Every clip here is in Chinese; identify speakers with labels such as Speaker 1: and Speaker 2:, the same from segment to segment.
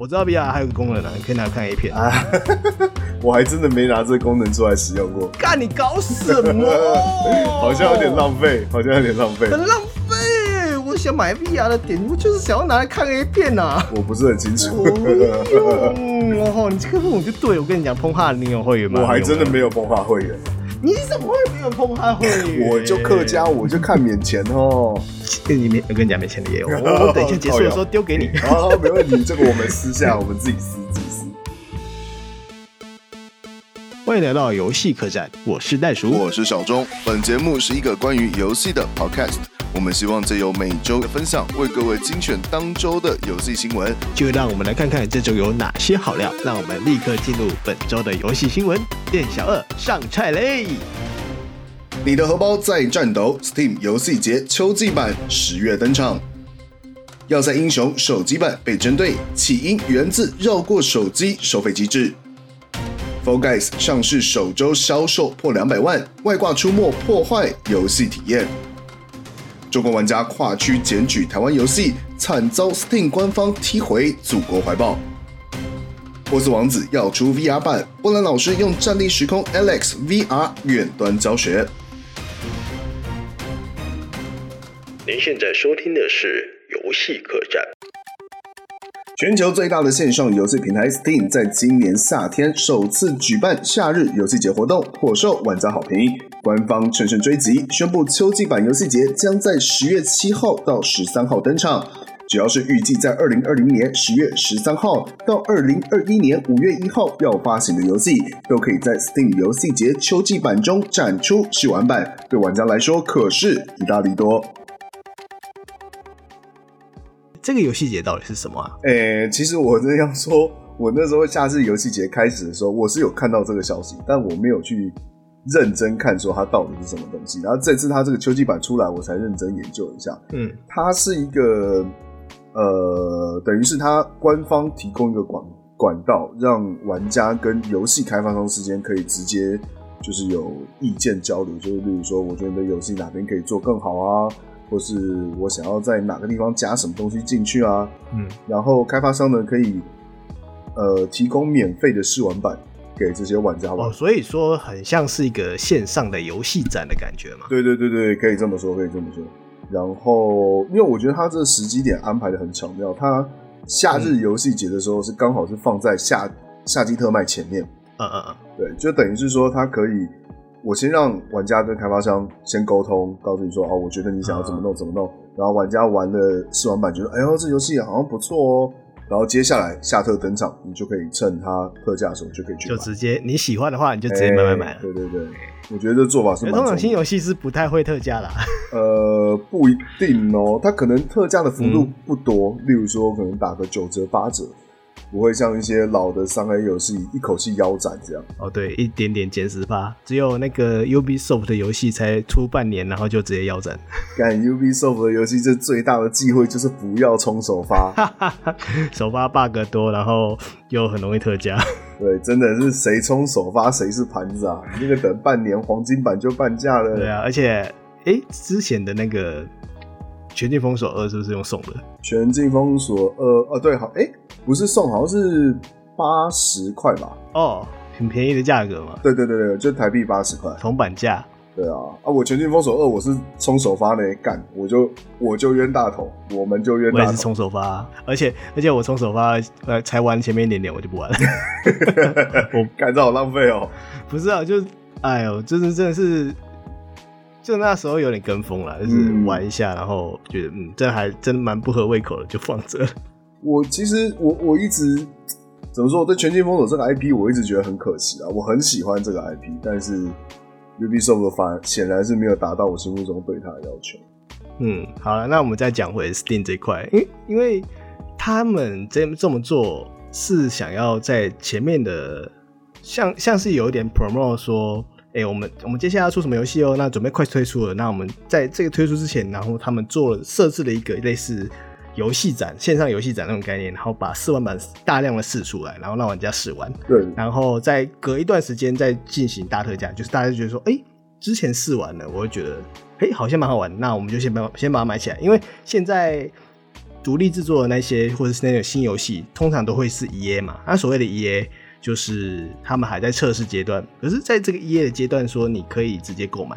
Speaker 1: 我知道 VR 还有个功能呢、啊，你可以拿来看 A 片啊。
Speaker 2: 我还真的没拿这个功能出来使用过。
Speaker 1: 干你搞什么？
Speaker 2: 好像有点浪费，好像有点浪费。
Speaker 1: 很浪费！我想买 VR 的点，我就是想要拿来看 A 片呐、啊。
Speaker 2: 我不是很清楚。
Speaker 1: 哦吼，你这个问我就对，我跟你讲，碰哈你有会员吗？
Speaker 2: 我还真的没有碰哈会员。
Speaker 1: 你怎么会没有碰他会员？
Speaker 2: 我就客家，我就看免钱哦。
Speaker 1: 跟你没，我跟你讲没钱的也有。我 我等一下结束的时候丢给你。
Speaker 2: 好，没问题，这个我们私下我们自己私自己私。
Speaker 1: 欢迎来到游戏客栈，我是袋鼠，
Speaker 3: 我是小钟。本节目是一个关于游戏的 podcast，我们希望借由每周的分享，为各位精选当周的游戏新闻。
Speaker 1: 就让我们来看看这周有哪些好料，让我们立刻进入本周的游戏新闻。店小二上菜嘞！
Speaker 3: 你的荷包在战斗，Steam 游戏节秋季版十月登场。要塞英雄手机版被针对，起因源自绕过手机收费机制。Fall Guys 上市首周销售破两百万，外挂出没破坏游戏体验。中国玩家跨区检举台湾游戏，惨遭 Steam 官方踢回祖国怀抱。波斯王子要出 VR 版，波兰老师用战栗时空 Alex VR 远端教学。
Speaker 1: 您现在收听的是游戏客栈。
Speaker 3: 全球最大的线上游戏平台 Steam 在今年夏天首次举办夏日游戏节活动，颇受玩家好评。官方乘胜追击，宣布秋季版游戏节将在十月七号到十三号登场。只要是预计在二零二零年十月十三号到二零二一年五月一号要发行的游戏，都可以在 Steam 游戏节秋季版中展出试玩版，对玩家来说可是一大利多。
Speaker 1: 这个游戏节到底是什么啊？
Speaker 2: 诶、欸，其实我这样说，我那时候夏日游戏节开始的时候，我是有看到这个消息，但我没有去认真看说它到底是什么东西。然后这次它这个秋季版出来，我才认真研究一下。嗯，它是一个呃，等于是它官方提供一个管管道，让玩家跟游戏开发商之间可以直接就是有意见交流，就是例如说，我觉得游戏哪边可以做更好啊。或是我想要在哪个地方加什么东西进去啊？嗯，然后开发商呢可以呃提供免费的试玩版给这些玩家玩。
Speaker 1: 哦，所以说很像是一个线上的游戏展的感觉嘛。
Speaker 2: 对对对对，可以这么说，可以这么说。然后，因为我觉得他这个时机点安排的很巧妙，他夏日游戏节的时候是刚好是放在夏夏季特卖前面。嗯嗯嗯，对，就等于是说他可以。我先让玩家跟开发商先沟通，告诉你说，哦，我觉得你想要怎么弄怎么弄，然后玩家玩了试玩版，觉得，哎呦，这游戏好像不错哦，然后接下来夏特登场，你就可以趁它特价的时候就可以去买，
Speaker 1: 就直接你喜欢的话，你就直接买买买。
Speaker 2: 对对对，我觉得这做法是蛮。通常
Speaker 1: 新游戏是不太会特价啦。
Speaker 2: 呃，不一定哦，它可能特价的幅度不多，嗯、例如说可能打个九折八折。不会像一些老的三 A 游戏一口气腰斩这样
Speaker 1: 哦，对，一点点减十趴，只有那个 Ubisoft 的游戏才出半年，然后就直接腰斩。
Speaker 2: 干 Ubisoft 的游戏，这最大的忌讳就是不要冲首发，
Speaker 1: 首发 bug 多，然后又很容易特价。
Speaker 2: 对，真的是谁冲首发谁是盘子啊！那个等半年黄金版就半价了。
Speaker 1: 对啊，而且哎、欸，之前的那个。全境封锁二是不是用送的？
Speaker 2: 全境封锁二，哦，对，好，哎、欸，不是送，好像是八十块吧？
Speaker 1: 哦，很便宜的价格嘛。
Speaker 2: 对对对对，就台币八十块，
Speaker 1: 铜板价。
Speaker 2: 对啊，啊，我全境封锁二，我是冲首发呢，干，我就我就冤大头，我们就冤大头。
Speaker 1: 我也是冲首发，而且而且我冲首发，呃，才玩前面一点点，我就不玩了。
Speaker 2: 我感觉好浪费哦。
Speaker 1: 不是啊，就哎呦，就是真的是。就那时候有点跟风了，就是玩一下，嗯、然后觉得嗯，这还真蛮不合胃口的，就放着。
Speaker 2: 我其实我我一直怎么说，对《全境封锁》这个 IP，我一直觉得很可惜啊。我很喜欢这个 IP，但是 Ubisoft 反而显然是没有达到我心目中对它的要求。
Speaker 1: 嗯，好了，那我们再讲回 Steam 这块，因为因为他们这这么做是想要在前面的，像像是有一点 promote 说。哎、欸，我们我们接下来要出什么游戏哦？那准备快推出了。那我们在这个推出之前，然后他们做了设置了一个类似游戏展、线上游戏展那种概念，然后把试玩版大量的试出来，然后让玩家试玩。对。然后再隔一段时间再进行大特价，就是大家就觉得说，哎、欸，之前试完了，我会觉得，哎、欸，好像蛮好玩。那我们就先把先把它买起来，因为现在独立制作的那些或者是那种新游戏，通常都会是 EA 嘛。那所谓的 EA 就是他们还在测试阶段，可是在这个 EA 的阶段，说你可以直接购买，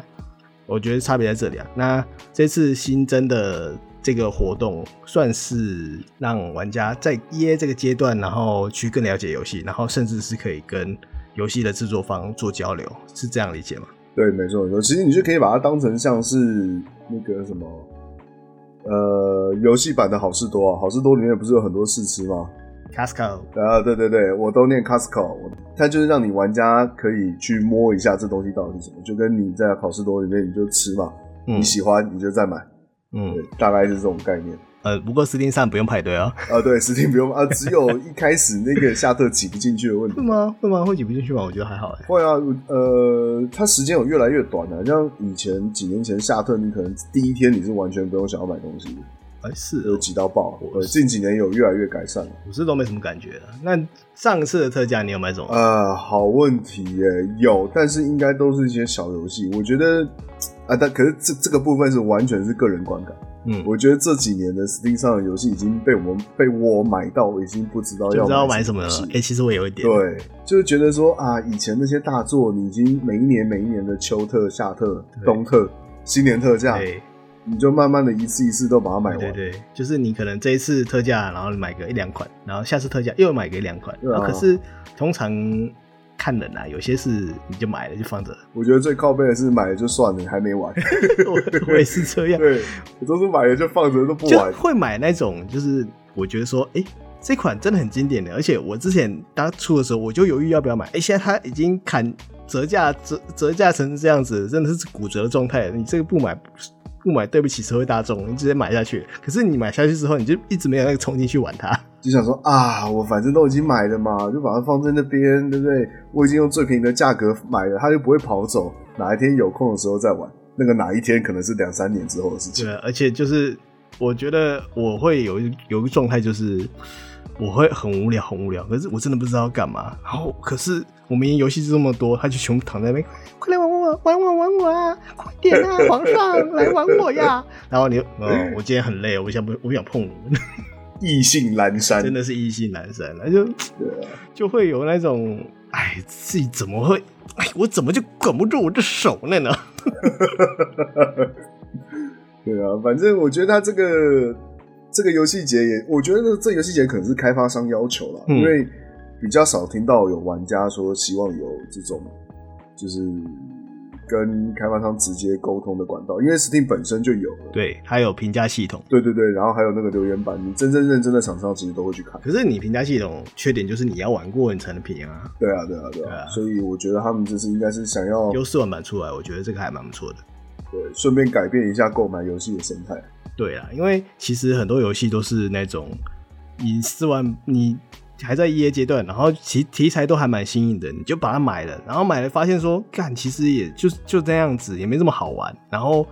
Speaker 1: 我觉得差别在这里啊。那这次新增的这个活动，算是让玩家在 EA 这个阶段，然后去更了解游戏，然后甚至是可以跟游戏的制作方做交流，是这样理解吗？
Speaker 2: 对，没错没错。其实你就可以把它当成像是那个什么。呃，游戏版的好事多啊，好事多里面不是有很多试吃吗
Speaker 1: ？Costco
Speaker 2: 啊，对对对，我都念 Costco，它就是让你玩家可以去摸一下这东西到底是什么，就跟你在考试多里面你就吃嘛，嗯、你喜欢你就再买，嗯，对，大概是这种概念。
Speaker 1: 呃，不过 Steam 上不用排队啊。
Speaker 2: 啊，对，Steam 不用啊，只有一开始那个下特挤不进去的问题。
Speaker 1: 会吗？会吗？会挤不进去吗？我觉得还好哎。
Speaker 2: 会啊，呃，它时间有越来越短了。像以前几年前下特，你可能第一天你是完全不用想要买东西的。
Speaker 1: 哎，是
Speaker 2: 有挤到爆。呃，近几年有越来越改善了。
Speaker 1: 我是都没什么感觉了。那上次的特价你有买什么？
Speaker 2: 呃，好问题耶，有，但是应该都是一些小游戏。我觉得啊，但可是这这个部分是完全是个人观感。嗯，我觉得这几年的 Steam 上的游戏已经被我们被我买到，我已经不知道要知道买什么了。哎、
Speaker 1: 欸，其实我有一点，
Speaker 2: 对，就是觉得说啊，以前那些大作，你已经每一年每一年的秋特、夏特、冬特、新年特价，你就慢慢的一次一次都把它买完。
Speaker 1: 对，对对，就是你可能这一次特价，然后买个一两款，然后下次特价又买个一两款，对啊，可是通常。看人啊，有些是你就买了就放着。
Speaker 2: 我觉得最靠背的是买了就算了，你还没玩。
Speaker 1: 我我也是这样，
Speaker 2: 对，我都是买了就放着都不玩。
Speaker 1: 会买那种，就是我觉得说，哎、欸，这款真的很经典的，而且我之前当出的时候我就犹豫要不要买。哎、欸，现在它已经砍折价折折价成这样子，真的是骨折的状态。你这个不买。不买对不起社会大众，你直接买下去。可是你买下去之后，你就一直没有那个冲劲去玩它，
Speaker 2: 就想说啊，我反正都已经买了嘛，就把它放在那边，对不对？我已经用最便宜的价格买了，它就不会跑走。哪一天有空的时候再玩，那个哪一天可能是两三年之后的事情。
Speaker 1: 对，而且就是我觉得我会有一有一个状态就是。我会很无聊，很无聊，可是我真的不知道干嘛。然后，可是我们游戏这么多，他就全部躺在那边，快来玩我，玩我，玩我啊！快点啊，皇上来玩我呀！然后你，哦，我今天很累，我想不，我不想碰你们。
Speaker 2: 意兴阑珊，
Speaker 1: 真的是异性阑珊，那就就会有那种，哎，自己怎么会，哎，我怎么就管不住我的手了呢？
Speaker 2: 对啊，反正我觉得他这个。这个游戏节也，我觉得这游戏节可能是开发商要求了，嗯，因为比较少听到有玩家说希望有这种，就是跟开发商直接沟通的管道，因为 Steam 本身就有了，
Speaker 1: 对，还有评价系统，
Speaker 2: 对对对，然后还有那个留言板，你真正认真的厂商其实都会去看。
Speaker 1: 可是你评价系统缺点就是你要玩过你才能评啊。
Speaker 2: 对啊，对啊，对啊，所以我觉得他们这是应该是想要
Speaker 1: 优试玩版出来，我觉得这个还蛮不错的。
Speaker 2: 对，顺便改变一下购买游戏的生态。
Speaker 1: 对啊，因为其实很多游戏都是那种你试完你还在 EA 阶段，然后其题材都还蛮新颖的，你就把它买了，然后买了发现说，干其实也就就这样子，也没这么好玩，然后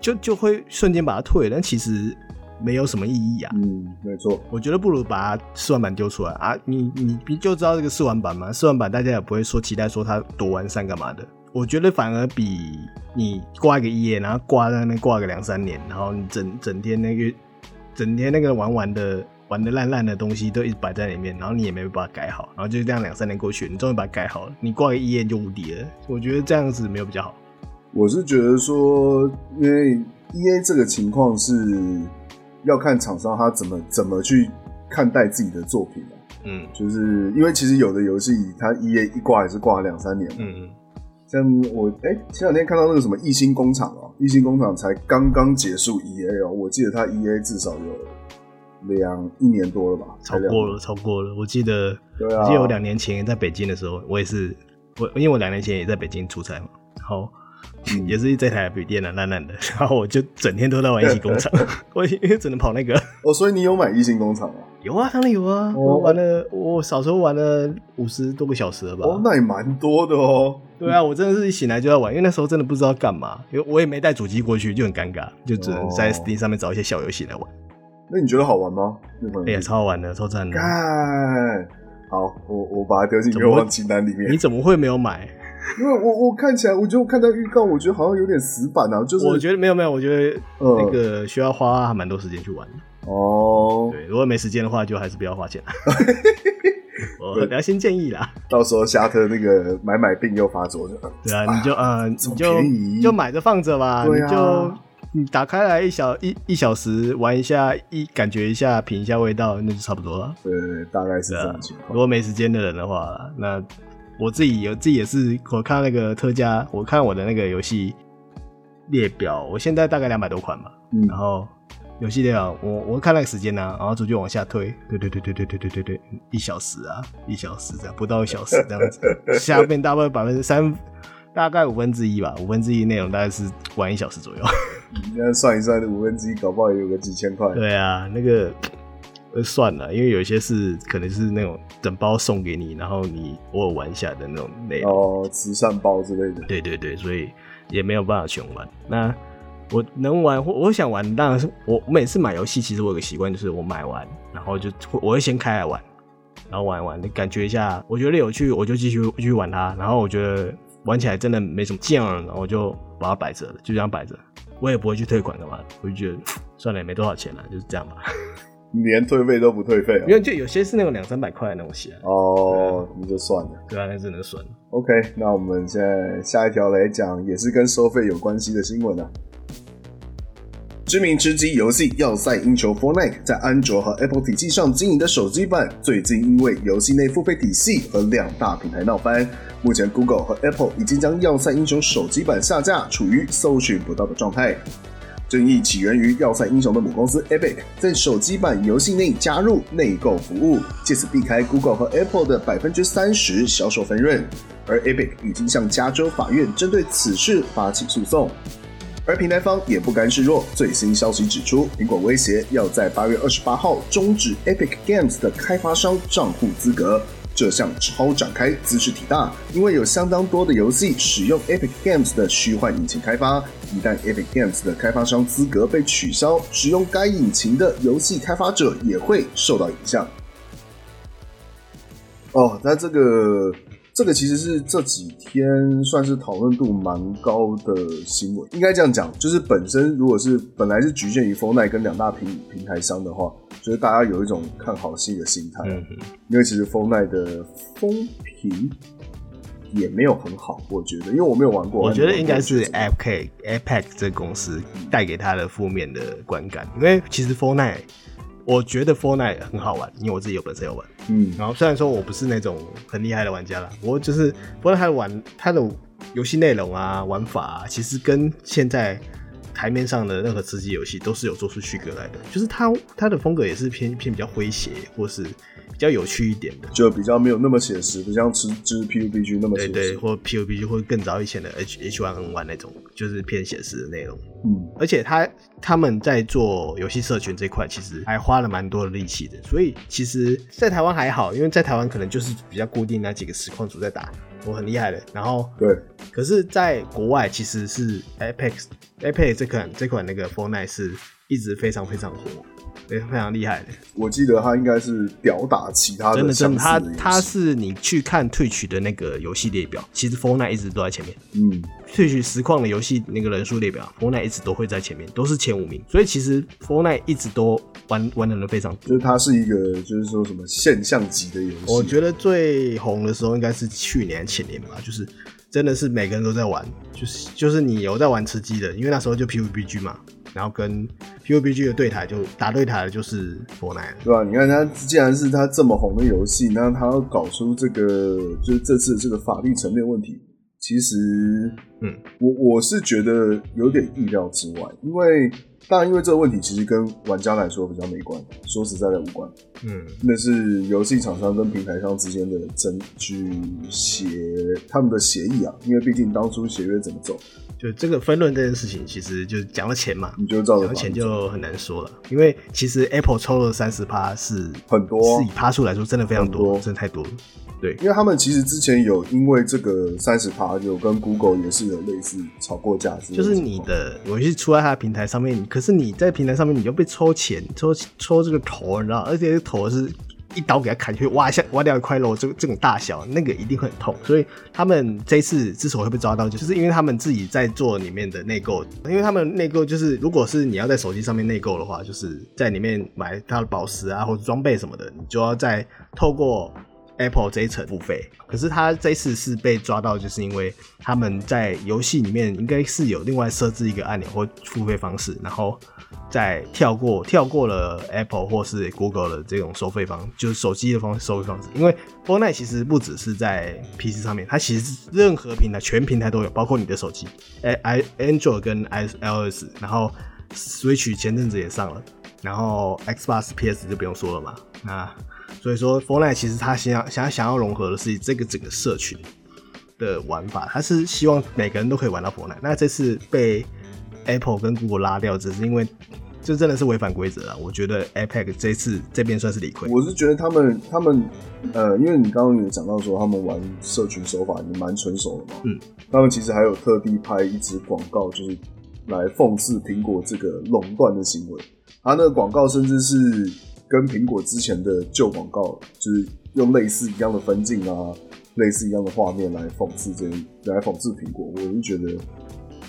Speaker 1: 就就会瞬间把它退，但其实没有什么意义啊。
Speaker 2: 嗯，没错，
Speaker 1: 我觉得不如把它试玩版丢出来啊，你你你就知道这个试玩版嘛，试玩版大家也不会说期待说它多完善干嘛的。我觉得反而比你挂一个 EA，然后挂在那边挂个两三年，然后你整整天那个整天那个玩玩的玩的烂烂的东西都一直摆在里面，然后你也没有把它改好，然后就这样两三年过去，你终于把它改好了，你挂个 EA 就无敌了。我觉得这样子没有比较好。
Speaker 2: 我是觉得说，因为 EA 这个情况是要看厂商他怎么怎么去看待自己的作品，嗯，就是因为其实有的游戏它 EA 一挂也是挂了两三年，嗯嗯。像我哎、欸，前两天看到那个什么异星工厂哦，异星工厂才刚刚结束 EA 哦，我记得它 EA 至少有两一年多了吧，
Speaker 1: 超过了，超过了。我记得，对啊，我记得我两年前在北京的时候，我也是我，因为我两年前也在北京出差嘛，然后、嗯、也是这台笔电啊烂烂的，然后我就整天都在玩 异星工厂，我因为只能跑那个。
Speaker 2: 哦，所以你有买异星工厂啊？
Speaker 1: 有啊，当然有啊，哦、我玩了，我小时候玩了五十多个小时了吧？
Speaker 2: 哦，那也蛮多的哦。
Speaker 1: 对啊，我真的是一醒来就要玩，因为那时候真的不知道干嘛，因为我也没带主机过去，就很尴尬，就只能在 Steam 上面找一些小游戏来玩。
Speaker 2: 那你觉得好玩吗？
Speaker 1: 哎呀，超好玩的，超赞的。
Speaker 2: 好，我我把它丢进愿望清单里面。
Speaker 1: 你怎么会没有买？
Speaker 2: 因为我我看起来，我觉得我看到预告，我觉得好像有点死板啊。就是
Speaker 1: 我觉得没有没有，我觉得那个需要花还蛮多时间去玩的。
Speaker 2: 哦，
Speaker 1: 对，如果没时间的话，就还是不要花钱了。我良心建议啦，
Speaker 2: 到时候夏特那个买买病又发作
Speaker 1: 了，对啊，你就呃，
Speaker 2: 啊、
Speaker 1: 你就就买着放着吧，啊、你就你打开来一小一一小时玩一下，一感觉一下，品一下味道，那就差不多了。
Speaker 2: 对，对，对，大概是这样情况。
Speaker 1: 如果没时间的人的话，那我自己有自己也是，我看那个特价，我看我的那个游戏列表，我现在大概两百多款嘛，嗯、然后。游戏列表，我我看那个时间呢、啊，然后逐渐往下推，对对对对对对对对对，一小时啊，一小时这样，不到一小时这样子，下面大概百分之三，大概五分之一吧，五分之一内容大概是玩一小时左右。
Speaker 2: 你这样算一算，五分之一搞不好也有个几千块。
Speaker 1: 对啊，那个算了，因为有些是可能是那种整包送给你，然后你偶尔玩一下的那种内容
Speaker 2: 哦，慈善包之类的。
Speaker 1: 对对对，所以也没有办法全玩。那。我能玩，我我想玩，当然是我每次买游戏，其实我有个习惯，就是我买完，然后就我会先开来玩，然后玩一玩，感觉一下，我觉得有趣，我就继续继续玩它。然后我觉得玩起来真的没什么劲，然后我就把它摆着了，就这样摆着，我也不会去退款干嘛，我就觉得 算了，也没多少钱了，就是这样吧。
Speaker 2: 连退费都不退费啊？
Speaker 1: 因为就有些是那种两三百块的东西啊。
Speaker 2: 哦，那就算了。
Speaker 1: 对啊，那只能算了。
Speaker 2: OK，那我们现在下一条来讲，也是跟收费有关系的新闻啊。知名吃鸡游戏《要塞英雄》Fortnite 在安卓和 Apple 体系上经营的手机版，最近因为游戏内付费体系和两大平台闹翻，目前 Google 和 Apple 已经将《要塞英雄》手机版下架，处于搜寻不到的状态。争议起源于《要塞英雄》的母公司 Epic 在手机版游戏内加入内购服务，借此避开 Google 和 Apple 的百分之三十销售分润，而 Epic 已经向加州法院针对此事发起诉讼。而平台方也不甘示弱，最新消息指出，苹果威胁要在八月二十八号终止 Epic Games 的开发商账户资格。这项超展开姿势体大，因为有相当多的游戏使用 Epic Games 的虚幻引擎开发，一旦 Epic Games 的开发商资格被取消，使用该引擎的游戏开发者也会受到影响。哦，那这个。这个其实是这几天算是讨论度蛮高的新闻，应该这样讲，就是本身如果是本来是局限于 Fortnite 跟两大平平台商的话，就是大家有一种看好戏的心态，因为其实 Fortnite 的风评也没有很好，我觉得，因为我没有玩过，
Speaker 1: 我觉得应该是 Epic 这个公司带给他的负面的观感，因为其实 Fortnite。我觉得 Fortnite 很好玩，因为我自己有本身有玩。嗯，然后虽然说我不是那种很厉害的玩家啦，我就是 Fortnite 玩他的游戏内容啊、玩法啊，其实跟现在台面上的任何吃鸡游戏都是有做出区隔来的。就是它它的风格也是偏偏比较诙谐，或是比较有趣一点的，
Speaker 2: 就比较没有那么写实，不像吃就是 PUBG 那么写实。
Speaker 1: 对对，或 PUBG 或更早以前的 H H1N1 那种，就是偏写实的内容。嗯，而且他他们在做游戏社群这块，其实还花了蛮多的力气的。所以其实，在台湾还好，因为在台湾可能就是比较固定那几个实况组在打，我很厉害的。然后
Speaker 2: 对，
Speaker 1: 可是在国外其实是 Apex Apex 这款这款那个 Fortnite 是一直非常非常火。对，非常厉害的。我记得它应该是吊打其他的，的，真的真的，它它是你去看 Twitch 的那个游戏列表，其实 Fortnite 一直都在前面。嗯，Twitch 实况的游戏那个人数列表，Fortnite 一直都会在前面，都是前五名。所以其实 Fortnite 一直都玩玩的人非常多。
Speaker 2: 就是它是一个，就是说什么现象级的游戏。
Speaker 1: 我觉得最红的时候应该是去年前年吧，就是真的是每个人都在玩，就是就是你有在玩吃鸡的，因为那时候就 PUBG 嘛。然后跟 PUBG 的对台就打对台的就是国
Speaker 2: 难对吧？你看他既然是他这么红的游戏，那他要搞出这个就是这次这个法律层面问题，其实，嗯，我我是觉得有点意料之外，因为当然因为这个问题其实跟玩家来说比较没关，说实在的无关，嗯，那是游戏厂商跟平台商之间的争去协他们的协议啊，因为毕竟当初协约怎么走。
Speaker 1: 就这个分论这件事情，其实就讲了钱嘛，
Speaker 2: 你就讲
Speaker 1: 了钱就很难说了。因为其实 Apple 抽了三十趴是
Speaker 2: 很多，
Speaker 1: 是以趴数来说真的非常多，真的太多了。对，
Speaker 2: 因为他们其实之前有因为这个三十趴，有跟 Google 也是有类似炒过价值，
Speaker 1: 就是你的游戏出在他的平台上面，可是你在平台上面你就被抽钱，抽抽这个头，你知道，而且这头是一刀给他砍去，挖一下挖掉一块肉，这这种大小，那个一定会很痛。所以他们这次之所以会被抓到，就是因为他们自己在做里面的内购，因为他们内购就是，如果是你要在手机上面内购的话，就是在里面买他的宝石啊或者装备什么的，你就要在透过。Apple 这一层付费，可是他这次是被抓到，就是因为他们在游戏里面应该是有另外设置一个按钮或付费方式，然后再跳过跳过了 Apple 或是 Google 的这种收费方，就是手机的方收费方式。因为 Fortnite 其实不只是在 PC 上面，它其实任何平台全平台都有，包括你的手机，哎，Android 跟 iOS，然后 Switch 前阵子也上了，然后 Xbox PS 就不用说了嘛，那。所以说，Fortnite 其实他想想想要融合的是这个整个社群的玩法，他是希望每个人都可以玩到 Fortnite。那这次被 Apple 跟 Google 拉掉，只是因为这真的是违反规则啊！我觉得 APEC，这次这边算是理亏。
Speaker 2: 我是觉得他们他们呃，因为你刚刚有讲到说他们玩社群手法也蛮成熟的嘛，嗯，他们其实还有特地拍一支广告，就是来讽刺苹果这个垄断的行为。他那个广告甚至是。跟苹果之前的旧广告，就是用类似一样的分镜啊，类似一样的画面来讽刺这，来讽刺苹果。我就觉得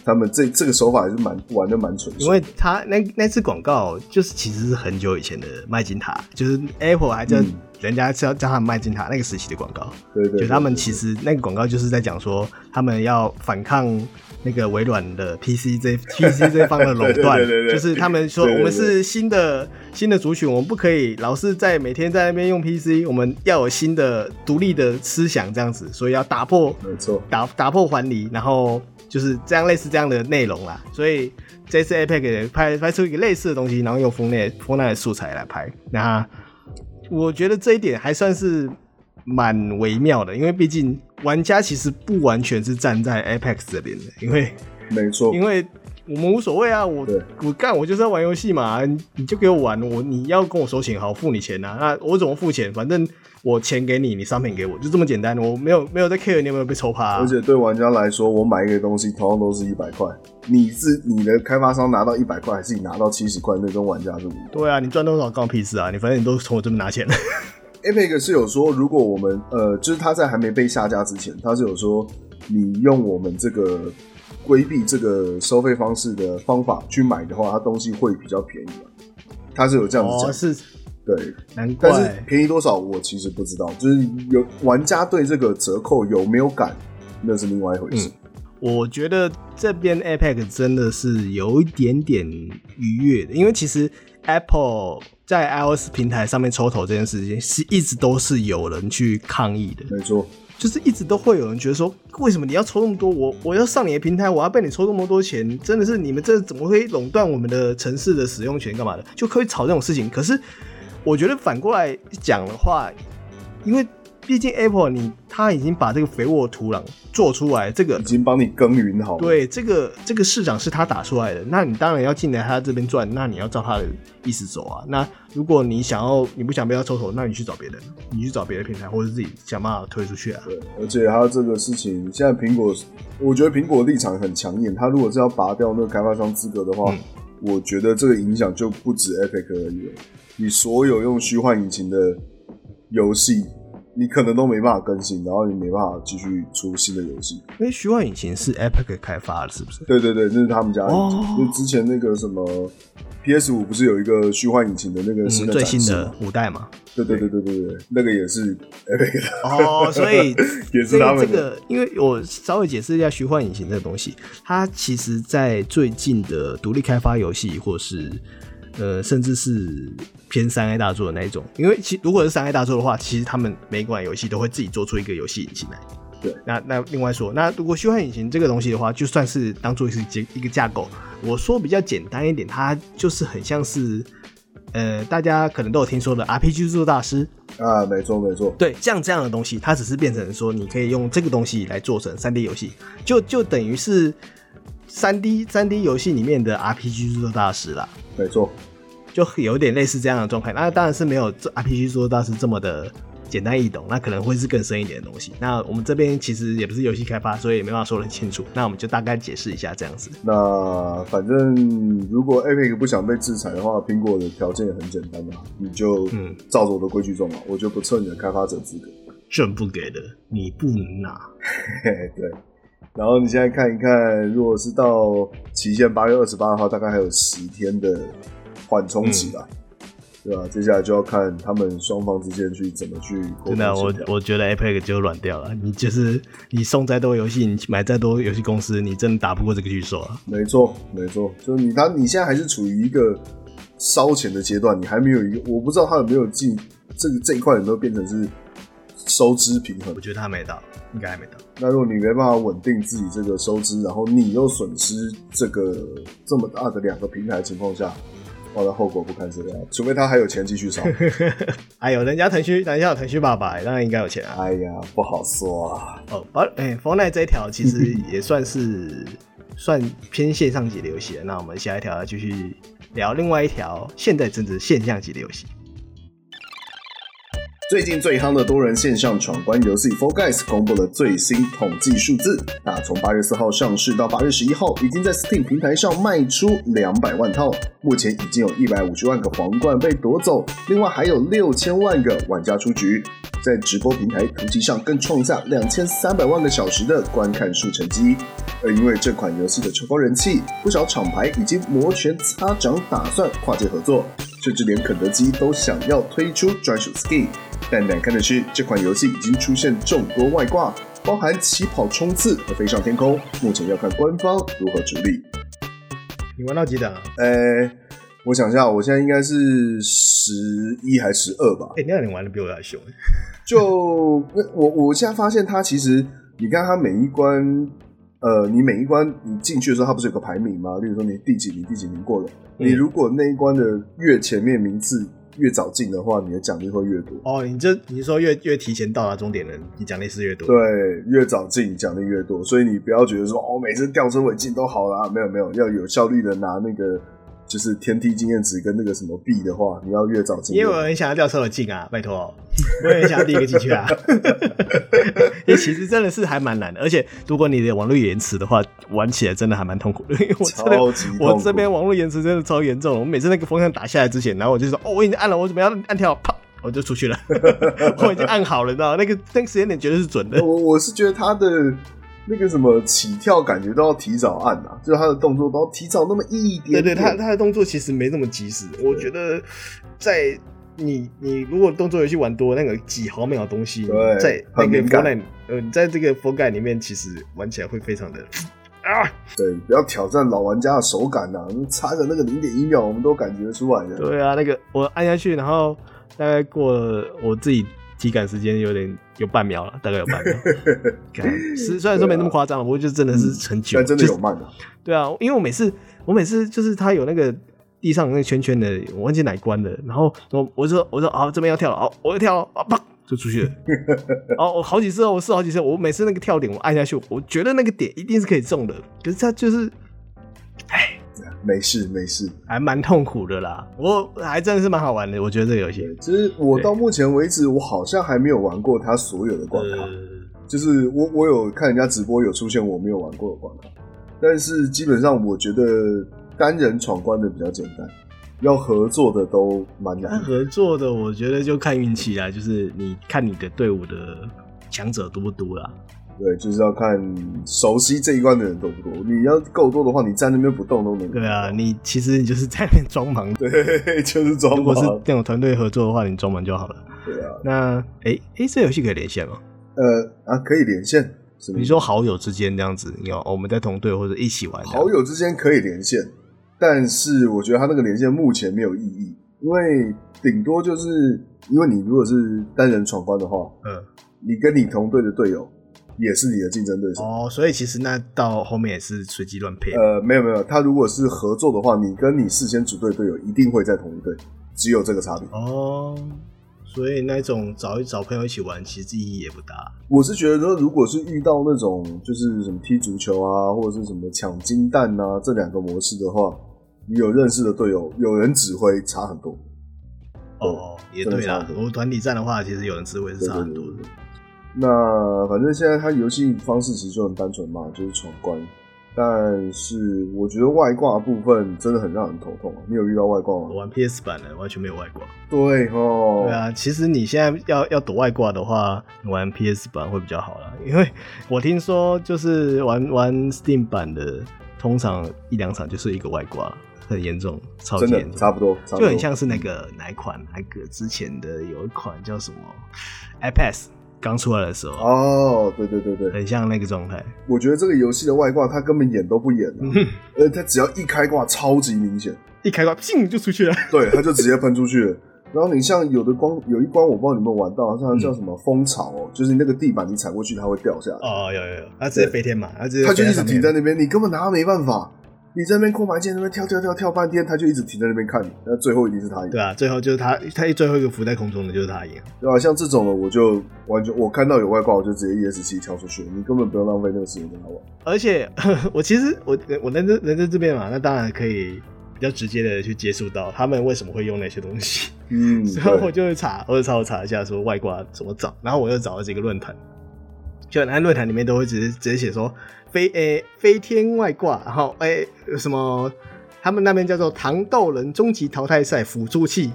Speaker 2: 他们这这个手法还是蛮玩的蛮纯。
Speaker 1: 因为他那那次广告就是其实是很久以前的麦金塔，就是 Apple 还叫人家叫叫他们迈进他那个时期的广告。就他们其实那个广告就是在讲说他们要反抗。那个微软的 PC 这 PC 这方的垄断，就是他们说我们是新的新的族群，我们不可以老是在每天在那边用 PC，我们要有新的独立的思想这样子，所以要打破，
Speaker 2: 没错，
Speaker 1: 打打破环离，然后就是这样类似这样的内容啦。所以这次 APEC 拍拍出一个类似的东西，然后用 Fortnite Fortnite 的素材来拍，那我觉得这一点还算是。蛮微妙的，因为毕竟玩家其实不完全是站在 Apex 这边的，因为
Speaker 2: 没错，
Speaker 1: 因为我们无所谓啊，我我干我就是要玩游戏嘛，你就给我玩，我你要跟我收钱，好付你钱啊，那我怎么付钱？反正我钱给你，你商品给我，就这么简单，我没有没有在 care 你有没有被抽趴啊。
Speaker 2: 而且对玩家来说，我买一个东西同样都是一百块，你是你的开发商拿到一百块，还是你拿到七十块？那跟玩家是不。
Speaker 1: 对啊，你赚多少关我屁事啊？你反正你都从我这边拿钱。
Speaker 2: Epic 是有说，如果我们呃，就是他在还没被下架之前，他是有说，你用我们这个规避这个收费方式的方法去买的话，它东西会比较便宜。他是有这样子讲，
Speaker 1: 哦，是，
Speaker 2: 对，
Speaker 1: 难怪。
Speaker 2: 但是便宜多少，我其实不知道。就是有玩家对这个折扣有没有感，那是另外一回事。
Speaker 1: 嗯，我觉得这边 APEC 真的是有一点点愉悦的，因为其实 Apple。在 iOS 平台上面抽头这件事情，是一直都是有人去抗议的。
Speaker 2: 没错，
Speaker 1: 就是一直都会有人觉得说，为什么你要抽那么多？我我要上你的平台，我要被你抽那么多钱，真的是你们这怎么会垄断我们的城市的使用权？干嘛的？就可以吵这种事情。可是我觉得反过来讲的话，因为。毕竟 Apple 你他已经把这个肥沃土壤做出来，这个
Speaker 2: 已经帮你耕耘好了。
Speaker 1: 对，这个这个市场是他打出来的，那你当然要进来他这边赚，那你要照他的意思走啊。那如果你想要你不想被他抽头，那你去找别人，你去找别的平台，或者自己想办法推出去啊。
Speaker 2: 对，而且他这个事情，现在苹果，我觉得苹果立场很强硬，他如果是要拔掉那个开发商资格的话，嗯，我觉得这个影响就不止 Epic 而已了。你所有用虚幻引擎的游戏。你可能都没办法更新，然后你没办法继续出新的游戏。
Speaker 1: 因为虚幻引擎是 Epic 开发的，是不是？
Speaker 2: 对对对，那是他们家的。哦。就之前那个什么 PS 五不是有一个虚幻引擎的那个新的、嗯、
Speaker 1: 最新的五代嘛？
Speaker 2: 对对对对对对，那个也是 Epic 的。
Speaker 1: 哦，所以
Speaker 2: 也是他们的。
Speaker 1: 这个，因为我稍微解释一下虚幻引擎这个东西，它其实在最近的独立开发游戏或是。呃，甚至是偏三 A 大作的那一种，因为其如果是三 A 大作的话，其实他们每一款游戏都会自己做出一个游戏引擎来。
Speaker 2: 对，
Speaker 1: 那那另外说，那如果虚幻引擎这个东西的话，就算是当做是一个架构，我说比较简单一点，它就是很像是，呃，大家可能都有听说的 RPG 制作大师。
Speaker 2: 啊，没错没错，
Speaker 1: 对，像这样的东西，它只是变成说你可以用这个东西来做成三 D 游戏，就就等于是。三 D 三 D 游戏里面的 RPG 制作大师啦，
Speaker 2: 没错，
Speaker 1: 就有点类似这样的状态。那当然是没有这 RPG 制作大师这么的简单易懂，那可能会是更深一点的东西。那我们这边其实也不是游戏开发，所以也没办法说得很清楚。那我们就大概解释一下这样子。
Speaker 2: 那反正如果 Epic 不想被制裁的话，苹果的条件也很简单嘛，你就嗯照着我的规矩做嘛，我就不测你的开发者资格。
Speaker 1: 朕不给的，你不能拿。
Speaker 2: 嘿嘿，对。然后你现在看一看，如果是到期限八月二十八号，大概还有十天的缓冲期吧。嗯对啊，接下来就要看他们双方之间去怎么去。
Speaker 1: 真的，我我觉得 Epic 就软掉了。你就是你送再多游戏，你买再多游戏公司，你真的打不过这个巨兽啊。
Speaker 2: 没错，没错，就是你他你现在还是处于一个烧钱的阶段，你还没有一个，我不知道他有没有进这个这一块有没有变成是收支平衡。
Speaker 1: 我觉得他没到，应该还没到。
Speaker 2: 那如果你没办法稳定自己这个收支，然后你又损失这个这么大的两个平台的情况下。我的后果不堪设想，除非他还有钱继续烧。
Speaker 1: 哎呦，人家腾讯，人家有腾讯爸爸，当然应该有钱啊。
Speaker 2: 哎呀，不好说啊。
Speaker 1: 哦，把，哎，Fortnite 这一条其实也算是 算偏线上级的游戏了。那我们下一条要继续聊另外一条现在正值现象级的游戏。
Speaker 3: 最近最夯的多人线上闯关游戏《For Guys》公布了最新统计数字，那从八月四号上市到八月十一号，已经在 Steam 平台上卖出两百万套，目前已经有一百五十万个皇冠被夺走，另外还有六千万个玩家出局，在直播平台图奇上更创下两千三百万个小时的观看数成绩。而因为这款游戏的超高人气，不少厂牌已经摩拳擦掌，打算跨界合作，甚至连肯德基都想要推出专属 skin。但难看的是，这款游戏已经出现众多外挂，包含起跑冲刺和飞上天空。目前要看官方如何处理。
Speaker 1: 你玩到几档啊？
Speaker 2: 呃、欸，我想一下，我现在应该是十一还是十二吧？
Speaker 1: 哎、欸，那你玩的比我还凶。
Speaker 2: 就我我现在发现，它其实你看它每一关，呃，你每一关你进去的时候，它不是有个排名吗？例如说你第几名、第几名过了，嗯、你如果那一关的越前面名次。越早进的话，你的奖励会越多。
Speaker 1: 哦，你这你说越越提前到达终点的，你奖励是越多。
Speaker 2: 对，越早进奖励越多，所以你不要觉得说哦，每次吊车尾进都好啦，没有没有，要有效率的拿那个。就是天梯经验值跟那个什么币的话，你要越早进。
Speaker 1: 因为我很想要吊车的进啊，拜托，我也很想要第一个进去啊。因为其实真的是还蛮难的，而且如果你的网络延迟的话，玩起来真的还蛮痛苦的。因为我真的我这边网络延迟真的超严重。我每次那个风扇打下来之前，然后我就说哦，我已经按了，我怎么样按跳，啪，我就出去了。我已经按好了，你知道那个那个时间点绝对是准的。
Speaker 2: 我我是觉得他的。那个什么起跳感觉都要提早按啊，就是他的动作都要提早那么一点点。
Speaker 1: 对对，他他的动作其实没那么及时。我觉得在你你如果动作游戏玩多，那个几毫秒的东西，
Speaker 2: 对
Speaker 1: 在那个呃，在这个 Fall Guys 里面，其实玩起来会非常的啊。
Speaker 2: 对，不要挑战老玩家的手感呐、啊，差个那个零点一秒，我们都感觉出来的。
Speaker 1: 对啊，那个我按下去，然后大概过了我自己。体感时间有点有半秒了，大概有半秒。是虽然说没那么夸张了，不过就真的是很久，
Speaker 2: 但真的有慢的。
Speaker 1: 对啊，因为我每次我每次就是他有那个地上那个圈圈的，我忘记哪关了。然后我我说我说啊这边要跳了，好，我要跳了啊啪就出去了。哦，我好几次哦，我试好几次，我每次那个跳点我按下去，我觉得那个点一定是可以中的，可是他就是，哎。
Speaker 2: 没事没事，
Speaker 1: 还蛮痛苦的啦。我还真的是蛮好玩的，我觉得这个游戏。
Speaker 2: 其实我到目前为止，我好像还没有玩过它所有的关卡。就是我我有看人家直播有出现我没有玩过的关卡，但是基本上我觉得单人闯关的比较简单，要合作的都蛮难。
Speaker 1: 合作的我觉得就看运气啦，就是你看你的队伍的强者多不多啦。
Speaker 2: 对，就是要看熟悉这一关的人多不多。你要够多的话，你站那边不动都能。
Speaker 1: 对啊，你其实你就是在那边装忙。
Speaker 2: 对，就是装忙。
Speaker 1: 如果是这种团队合作的话，你装忙就好了。
Speaker 2: 对啊。
Speaker 1: 那哎哎，这游戏可以连线吗？
Speaker 2: 呃啊，可以连线。
Speaker 1: 你说好友之间这样子，有我们在同队或者一起玩。
Speaker 2: 好友之间可以连线，但是我觉得他那个连线目前没有意义，因为顶多就是因为你如果是单人闯关的话，嗯，你跟你同队的队友。也是你的竞争对手
Speaker 1: 哦，所以其实那到后面也是随机乱配。
Speaker 2: 呃，没有没有，他如果是合作的话，你跟你事先组队队友一定会在同一队，只有这个差别
Speaker 1: 哦。所以那种找一找朋友一起玩，其实意义也不大。
Speaker 2: 我是觉得说，如果是遇到那种就是什么踢足球啊，或者是什么抢金蛋啊这两个模式的话，你有认识的队友，有人指挥，差很多。
Speaker 1: 哦，也对啦。如果团体战的话，其实有人指挥是差很多的。
Speaker 2: 那反正现在它游戏方式其实就很单纯嘛，就是闯关。但是我觉得外挂部分真的很让人头痛啊！你有遇到外挂吗？
Speaker 1: 我玩 PS 版的完全没有外挂。
Speaker 2: 对哦，
Speaker 1: 对啊，其实你现在要要躲外挂的话，你玩 PS 版会比较好啦。因为我听说就是玩玩 Steam 版的，通常一两场就是一个外挂，很严重，超级严重，
Speaker 2: 差不多，
Speaker 1: 就很像是那个哪一款，哪个之前的有一款叫什么 iPad 刚出来的时候
Speaker 2: 哦，对对对对，
Speaker 1: 很像那个状态。
Speaker 2: 我觉得这个游戏的外挂，它根本演都不演了，呃，它只要一开挂，超级明显，
Speaker 1: 一开挂，砰就出去了。
Speaker 2: 对，它就直接喷出去了。然后你像有的光有一关，我不知道你们有玩到，好像叫什么蜂巢哦，就是那个地板你踩过去，它会掉下来。
Speaker 1: 哦，有有有，它直接飞天嘛，它直接
Speaker 2: 它就一直停在那边，你根本拿它没办法。你在那边空白键那边跳跳跳跳半天，他就一直停在那边看你，那最后一定是他赢。
Speaker 1: 对啊，最后就是他，他一最后一个浮在空中的就是他赢。
Speaker 2: 对啊，像这种的我就完全，我看到有外挂我就直接 ESC 跳出去，你根本不用浪费那个时间跟他玩。
Speaker 1: 而且 我其实我我人在人在这边嘛，那当然可以比较直接的去接触到他们为什么会用那些东西。嗯，然后我就会查，我就查我查一下说外挂怎么找，然后我又找了几个论坛，就那论坛里面都会直接直接写说。飞诶、欸，飞天外挂，然后诶、欸，什么？他们那边叫做糖豆人终极淘汰赛辅助器，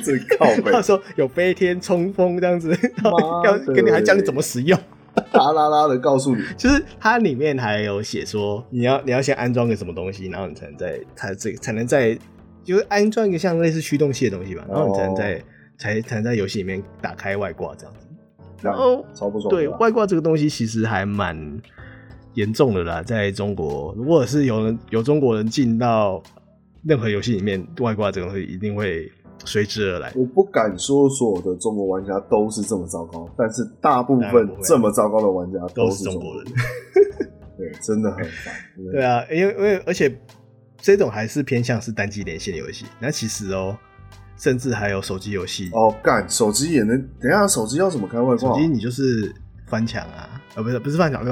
Speaker 2: 最 靠北。
Speaker 1: 他说有飞天冲锋这样子，要跟你还教你怎么使用，
Speaker 2: 啦啦啦的告诉你，
Speaker 1: 就是它里面还有写说你要你要先安装个什么东西，然后你才能在它这个才能在就是安装一个像类似驱动器的东西吧，然后你才能在、哦、才才能在游戏里面打开外挂这样子。然后
Speaker 2: 超不爽。
Speaker 1: 对外挂这个东西其实还蛮。严重的啦，在中国，如果是有人有中国人进到任何游戏里面，外挂这个东西一定会随之而来。
Speaker 2: 我不敢说所有的中国玩家都是这么糟糕，但是大部分这么糟糕的玩家都是中国人。对，真的很烦。
Speaker 1: 对啊，因为因为而且这种还是偏向是单机连线游戏，那其实哦、喔，甚至还有手机游戏
Speaker 2: 哦，干手机也能。等一下，手机要怎么开外挂？
Speaker 1: 手机你就是翻墙啊，呃，不是不是翻墙，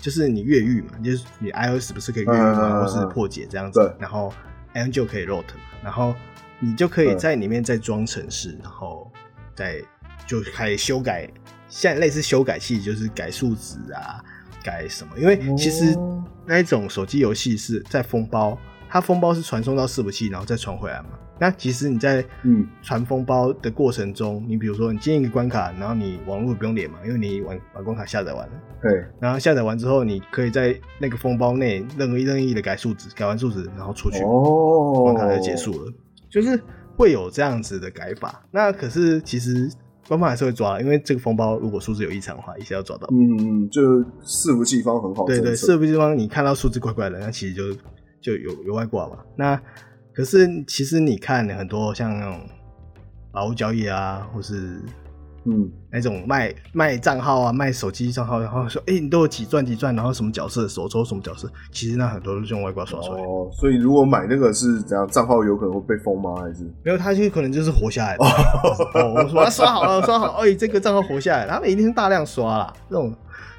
Speaker 1: 就是你越狱嘛，就是你 iOS 不是可以越狱嘛，或是破解这样子，然后 M 就可以 root 嘛，然后你就可以在里面再装程式，然后再就开始修改，像类似修改器，就是改数值啊，改什么？因为其实那一种手机游戏是在封包，它封包是传送到伺服器，然后再传回来嘛。那其实你在嗯传封包的过程中，你比如说你进一个关卡，然后你网络不用连嘛，因为你玩把关卡下载完了。
Speaker 2: 对。
Speaker 1: 然后下载完之后，你可以在那个封包内任意任意的改数值，改完数值然后出去，哦，关卡就结束了。就是会有这样子的改法。那可是其实官方还是会抓，因为这个封包如果数字有异常的话，一下要抓到。
Speaker 2: 嗯嗯，就伺服器方很好。
Speaker 1: 对对，伺服器方你看到数字怪怪的，那其实就就有有外挂嘛。那可是，其实你看很多像那种劳务交易啊，或是嗯那种卖卖账号啊、卖手机账号，然后说哎、欸，你都有几钻几钻，然后什么角色手抽什么角色，其实那很多都是用外挂刷出来的。
Speaker 2: 哦，所以如果买那个是怎样，账号有可能会被封吗？还是
Speaker 1: 没有？他就可能就是活下来的。哦，我说他刷好了，刷好了，哎，这个账号活下来，他们一定是大量刷啦。这种。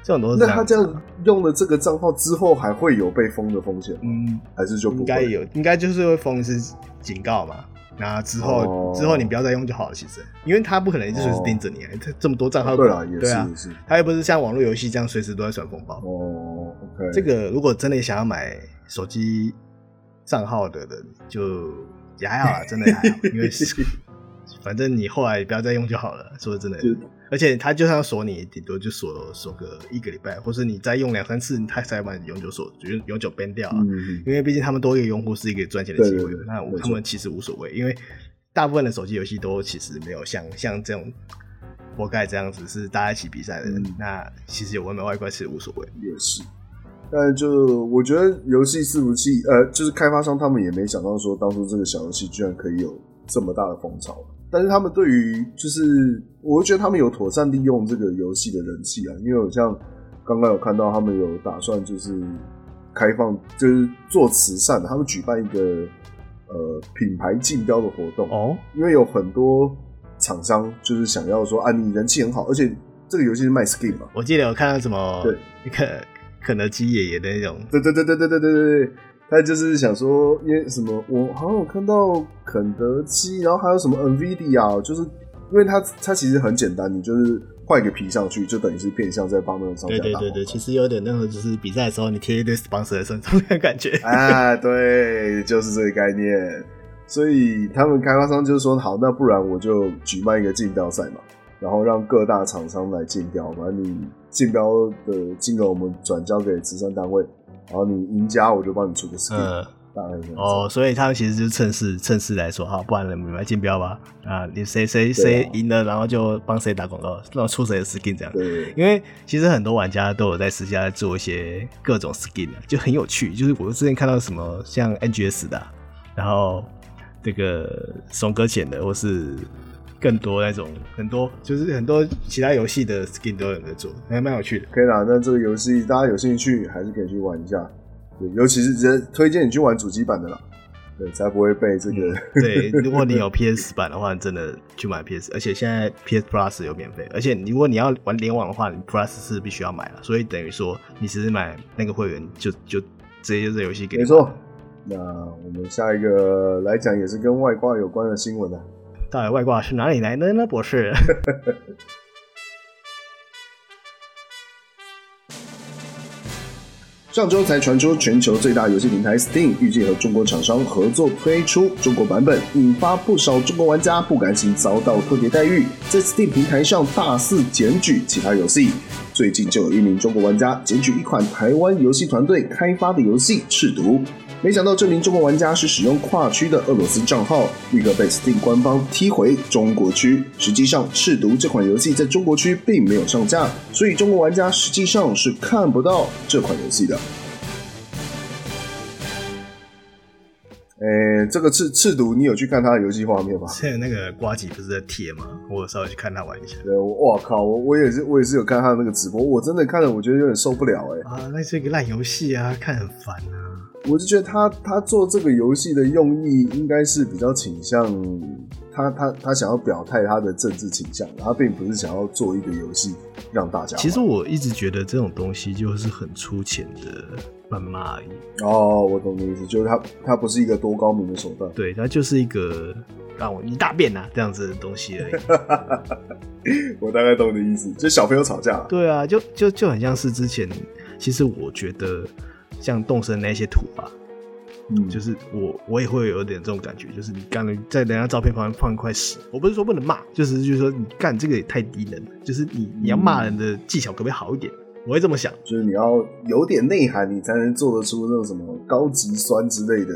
Speaker 1: 这种都是。那他这样
Speaker 2: 用了这个账号之后，还会有被封的风险吗？嗯，还是就不？
Speaker 1: 应该有，应该就是会封一次警告嘛。那之后、哦、之后你不要再用就好了。其实，因为他不可能一直随时盯着你，他、哦、这么多账号，
Speaker 2: 对啊，也是，
Speaker 1: 对啊，
Speaker 2: 也是。
Speaker 1: 他又不是像网络游戏这样随时都在甩风暴。
Speaker 2: 哦，OK。
Speaker 1: 这个如果真的想要买手机账号的人，就也还好啦，真的还好，因为 反正你后来不要再用就好了。说的真的。而且他就算锁你，顶多就锁锁个一个礼拜，或是你再用两三次，他才把你永久锁，就永久 ban 掉啊。嗯、因为毕竟他们多一个用户是一个赚钱的机会，那他们其实无所谓，因为大部分的手机游戏都其实没有像像这种活该这样子是大家一起比赛的人，嗯，那其实有外卖外挂其实无所谓。
Speaker 2: 也是，但就我觉得游戏伺服器，呃，就是开发商他们也没想到说，当初这个小游戏居然可以有这么大的风潮。但是他们对于就是，我会觉得他们有妥善利用这个游戏的人气啊，因为我像刚刚有看到他们有打算就是开放，就是做慈善，他们举办一个呃品牌竞标的活动哦，因为有很多厂商就是想要说啊，你人气很好，而且这个游戏是卖 skin 嘛，
Speaker 1: 我记得有看到什么对。一个肯德基爷爷的那种，
Speaker 2: 对对对对对对对对对。他就是想说，因为什么，我好像有看到肯德基，然后还有什么 NVIDIA，就是因为它它其实很简单，你就是换一个皮上去，就等于是变相在帮那个商家打。
Speaker 1: 对对对对，其实有点那种就是比赛的时候你贴一堆 sponsor 的身上的感觉。
Speaker 2: 啊，对，就是这个概念。所以他们开发商就是说，好，那不然我就举办一个竞标赛嘛，然后让各大厂商来竞标，反正你竞标的金额我们转交给慈善单位，然后你赢家我就帮你出个 skin，嗯，大概这样。
Speaker 1: 哦，所以他们其实就是趁势趁势来说，好，不然你们来竞标吧，啊，你谁谁谁赢了，然后就帮谁打广告，然后出谁的 skin 这样。
Speaker 2: 对，
Speaker 1: 因为其实很多玩家都有在私下做一些各种 skin，就很有趣。就是我之前看到什么像 NGS 的，然后。这个松哥浅的，或是更多那种很多，就是很多其他游戏的 skin 都有在做，还蛮有趣的。
Speaker 2: 可以啦，那这个游戏大家有兴趣还是可以去玩一下，对，尤其是直接推荐你去玩主机版的啦，对，才不会被这个、嗯。
Speaker 1: 对，如果你有 PS 版的话，你真的去买 PS，而且现在 PS Plus 有免费，而且如果你要玩联网的话，你 Plus 是必须要买了，所以等于说你只是买那个会员就就直接就这游戏给你。
Speaker 2: 没错。那我们下一个来讲也是跟外挂有关的新闻啊。
Speaker 1: 到底外挂是哪里来的呢，博士？
Speaker 3: 上周才传出全球最大游戏平台 Steam 预计和中国厂商合作推出中国版本，引发不少中国玩家不甘心遭到特别待遇，在 Steam 平台上大肆检举其他游戏。最近就有一名中国玩家检举一款台湾游戏团队开发的游戏《赤毒》。没想到这名中国玩家是使用跨区的俄罗斯账号，立刻被 Steam 官方踢回中国区。实际上，《赤毒》这款游戏在中国区并没有上架，所以中国玩家实际上是看不到这款游戏的。
Speaker 2: 诶，这个赤赤毒，你有去看他的游戏画面吗？
Speaker 1: 现在那个瓜吉不是在贴吗？我稍微去看他玩一下。
Speaker 2: 对，我靠，我我也是，我也是有看他的那个直播，我真的看了，我觉得有点受不了诶。
Speaker 1: 啊，那是一个烂游戏啊，看很烦啊。
Speaker 2: 我就觉得他他做这个游戏的用意应该是比较倾向他他他想要表态他的政治倾向，他并不是想要做一个游戏让大家。
Speaker 1: 其实我一直觉得这种东西就是很粗浅的谩骂而已。
Speaker 2: 哦，我懂你意思，就是他他不是一个多高明的手段，
Speaker 1: 对，他就是一个让我一大便呐这样子的东西而已。
Speaker 2: 我大概懂你的意思，就小朋友吵架。
Speaker 1: 对啊，就就就很像是之前，其实我觉得。像动森那些图吧，嗯，就是我我也会有点这种感觉，就是你干了在人家照片旁边放一块屎，我不是说不能骂，就是就是说你干这个也太低能了，就是你你要骂人的技巧可不可以好一点？我会这么想，
Speaker 2: 就是你要有点内涵，你才能做得出那种什么高级酸之类的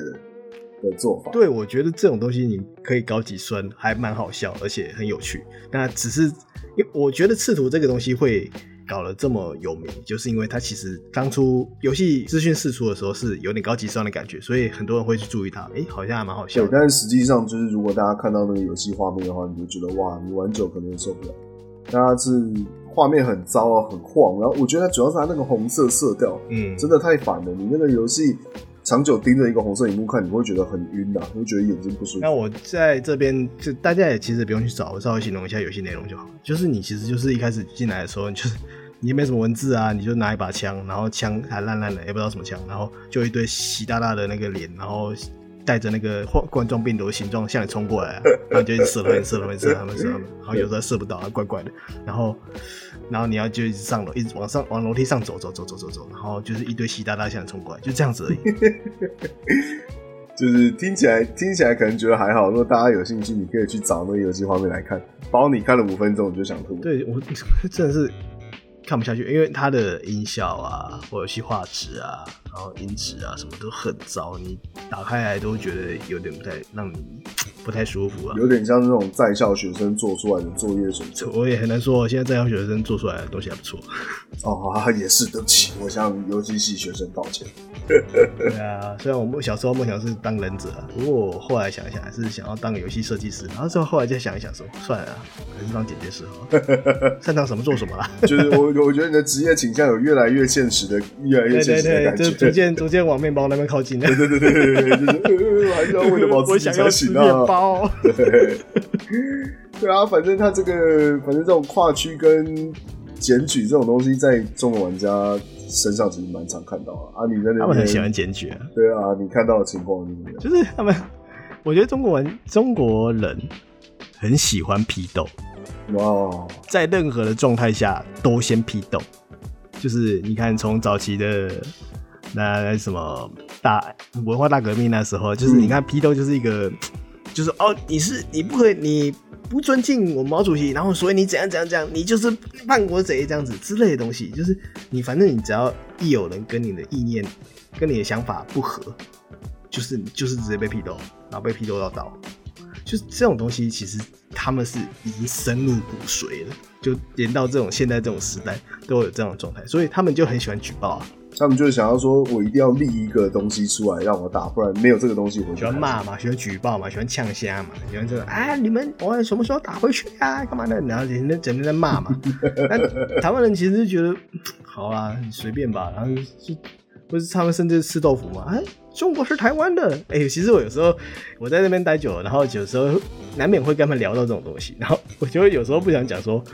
Speaker 2: 的做法。
Speaker 1: 对，我觉得这种东西你可以高级酸，还蛮好笑，而且很有趣。那只是因为我觉得赤图这个东西会。搞了这么有名，就是因为它其实当初游戏资讯释出的时候是有点高级酸的感觉，所以很多人会去注意它。哎、欸，好像还蛮好笑的。
Speaker 2: 对，但是实际上就是，如果大家看到那个游戏画面的话，你就觉得哇，你玩久可能也受不了。它是画面很糟啊，很晃，然后我觉得它主要是它那个红色色调，嗯，真的太烦了。你那个游戏长久盯着一个红色荧幕看，你会觉得很晕啊，会觉得眼睛不舒服。
Speaker 1: 那我在这边就大家也其实不用去找，我稍微形容一下游戏内容就好。就是你其实就是一开始进来的时候，你就是。你没什么文字啊，你就拿一把枪，然后枪还烂烂的，也不知道什么枪，然后就一堆习大大的那个脸，然后带着那个 冠状病毒的形状向你冲过来，啊，然后就一直射他们，射他们，射他们，射他们，然后有时候射不到，怪怪的，然后，然后你要就一直上楼，一直往上往楼梯上走，走，走，走，走，走，然后就是一堆习大大向你冲过来，就这样子而已。
Speaker 2: 就是听起来听起来可能觉得还好，如果大家有兴趣，你可以去找那个游戏画面来看，包你看了五分钟你就想吐。
Speaker 1: 对我真的是。看不下去，因为它的音效啊，或游戏画质啊，然后音质啊，什么都很糟，你打开来都觉得有点不太让你不太舒服啊，
Speaker 2: 有点像那种在校学生做出来的作业水准。
Speaker 1: 我也很难说，现在在校学生做出来的东西还不错。
Speaker 2: 哦，也是，对不起，我向游戏系学生道歉。
Speaker 1: 对啊，虽然我们小时候梦想是当忍者，不过我后来想一想，还是想要当个游戏设计师。然后之后后来再想一想说，说算了啊，还是当剪接师好，擅长什么做什么啦。
Speaker 2: 就是我我觉得你的职业倾向有越来越现实的，越来越现实的感觉，
Speaker 1: 对对对，就逐渐逐渐往面包那边靠近。对
Speaker 2: 对对对对对，就是呃，还是要为了保持自己才行啊。
Speaker 1: 面包。
Speaker 2: 对 对啊，反正他这个，反正这种跨区跟。检举这种东西在中国玩家身上其实蛮常看到啊。啊，你在那边
Speaker 1: 他们很喜欢检举啊。
Speaker 2: 对啊，你看到的情况是什么样？
Speaker 1: 就是他们，我觉得中国人中国人很喜欢批斗。
Speaker 2: 哇，
Speaker 1: 在任何的状态下都先批斗。就是你看，从早期的那什么大文化大革命那时候，就是你看批斗就是一个，嗯、就是哦，你是你不可以，你不尊敬我们毛主席，然后所以你怎样怎样怎样，你就是叛国贼这样子之类的东西。就是你反正你只要一有人跟你的意念、跟你的想法不合，就是就是直接被批斗，然后被批斗到倒。就是这种东西，其实他们是已经深入骨髓了。就连到这种现在这种时代都有这种状态，所以他们就很喜欢举报啊。
Speaker 2: 他们就是想要说，我一定要立一个东西出来让我打，不然没有这个东西我
Speaker 1: 喜欢骂嘛，喜欢举报嘛，喜欢呛虾嘛，喜欢这个啊，你们我什么时候打回去啊？干嘛的？然后整天整天在骂嘛。那台湾人其实就觉得好啊，你随便吧，然后就不是他们甚至吃豆腐嘛？哎，中国是台湾的。哎、欸，其实我有时候我在那边待久了，然后有时候。难免会跟他们聊到这种东西，然后我就会有时候不想讲说，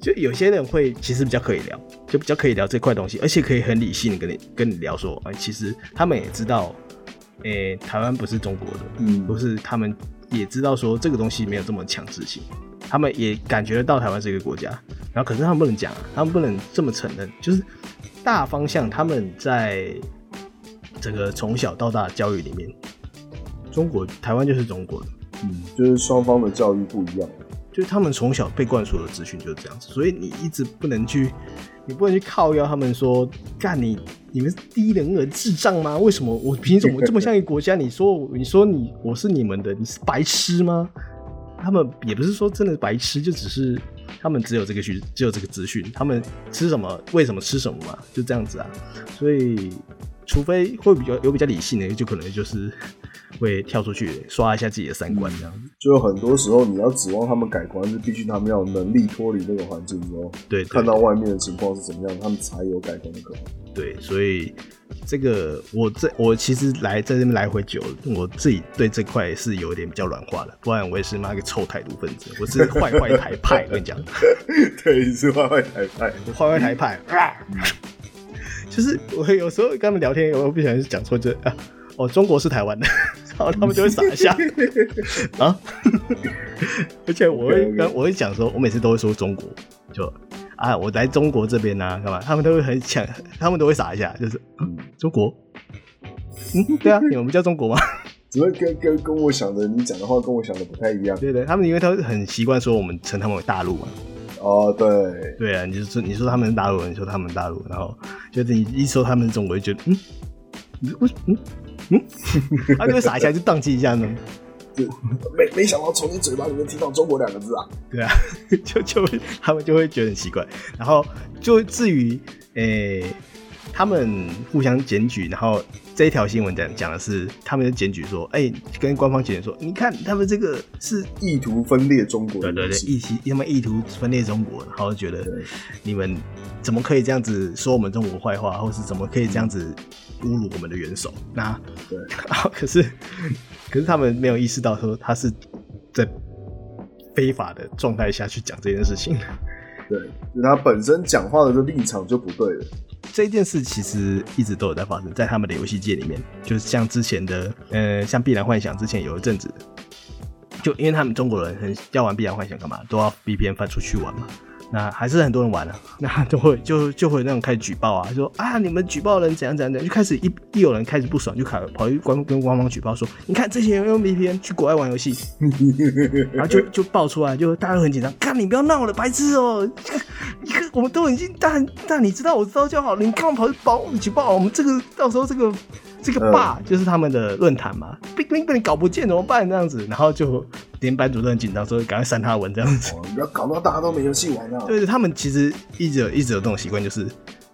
Speaker 1: 就有些人会其实比较可以聊，就比较可以聊这块东西，而且可以很理性的跟你跟你聊说，哎，其实他们也知道，诶、欸，台湾不是中国的，嗯，不是他们也知道说这个东西没有这么强制性，他们也感觉得到台湾是一个国家，然后可是他们不能讲，他们不能这么承认，就是大方向他们在这个从小到大的教育里面，中国台湾就是中国的。
Speaker 2: 嗯，就是双方的教育不一样，
Speaker 1: 就是他们从小被灌输的资讯就是这样子，所以你一直不能去，你不能去靠要他们说，干你你们低人儿智障吗？为什么我凭什么这么像一个国家？你说你说你我是你们的，你是白痴吗？他们也不是说真的白痴，就只是他们只有这个讯，只有这个资讯，他们吃什么为什么吃什么嘛，就这样子啊，所以。除非会比较有比较理性的，就可能就是 会跳出去刷一下自己的三观这样子。
Speaker 2: 就很多时候你要指望他们改观，是必须他们要有能力脱离那个环境之后，
Speaker 1: 对，
Speaker 2: 看到外面的情况是怎么样，他们才有改观的可能。
Speaker 1: 对，所以这个我这我其实来在这边来回久了，我自己对这块是有点比较软化的，不然我也是妈个臭台独分子，我是坏坏台派，我跟你讲。
Speaker 2: 对，你是坏坏台派，
Speaker 1: 坏坏台派。就是我有时候跟他们聊天，我不小心讲错，就啊，哦，中国是台湾的，然后他们就会傻一下 啊。而且我会跟我会讲说，我每次都会说中国，就啊，我来中国这边啊，干嘛？他们都会很抢，他们都会傻一下，就是嗯，中国，嗯，对啊，你们不叫中国吗？
Speaker 2: 只会跟跟跟我想的，你讲的话跟我想的不太一样。
Speaker 1: 对对，他们因为他很习惯说我们称他们为大陆嘛。
Speaker 2: 哦，对，
Speaker 1: 对啊，你就说你说他们是大陆人，你说他们大陆，然后就是你一说他们是中国，就觉得嗯，为嗯嗯，他 就会傻一下，就宕机一下呢。
Speaker 2: 就没没想到从你嘴巴里面听到中国两个字啊。
Speaker 1: 对啊，就就他们就会觉得很奇怪，然后就至于诶。欸他们互相检举，然后这一条新闻讲讲的是，他们就检举说，哎、欸，跟官方检举说，你看他们这个是
Speaker 2: 意图分裂中国，
Speaker 1: 对对对，意图他们意图分裂中国，然后觉得你们怎么可以这样子说我们中国坏话，或是怎么可以这样子侮辱我们的元首？那对，可是可是他们没有意识到说他是在非法的状态下去讲这件事情，
Speaker 2: 对，就他本身讲话的这立场就不对了。
Speaker 1: 这件事其实一直都有在发生在他们的游戏界里面，就是像之前的，呃，像《碧蓝幻想》之前有一阵子，就因为他们中国人很要玩《碧蓝幻想》干嘛，都要 VPN 翻出去玩嘛。那还是很多人玩啊，那就会就就会那种开始举报啊，说啊你们举报人怎样怎样怎样，就开始一一有人开始不爽，就跑跑去官跟官方举报说，你看这些人用 VPN 去国外玩游戏，然后就就爆出来，就大家都很紧张，看你不要闹了，白痴哦、喔，你看我们都已经但但你知道我知道就好了，你看我跑去报举报我们这个到时候这个。这个霸就是他们的论坛嘛，被被被你搞不见怎么办？这样子，然后就连班主任很紧张，说赶快删他文这样子。
Speaker 2: 不要搞到大家都没游戏玩啊！
Speaker 1: 对，他们其实一直有一直有这种习惯，就是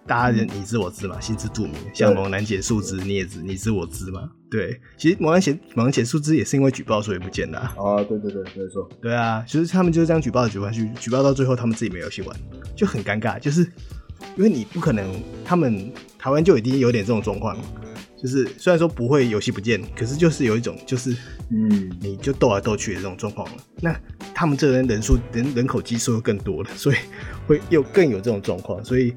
Speaker 1: 大家你知我知嘛，心知肚明。像猛男姐树枝，你也知你知我知嘛。对，其实猛男姐猛男姐树枝也是因为举报所以不见的啊。
Speaker 2: 啊，对对对，没错。
Speaker 1: 对啊，其实他们就是这样举报举报去，举报到最后他们自己没游戏玩，就很尴尬。就是因为你不可能，他们台湾就已经有点这种状况。就是虽然说不会游戏不见，可是就是有一种就是
Speaker 2: 嗯，
Speaker 1: 你就斗来斗去的这种状况了。那他们这边人数人人口基数又更多了，所以会又更有这种状况，所以。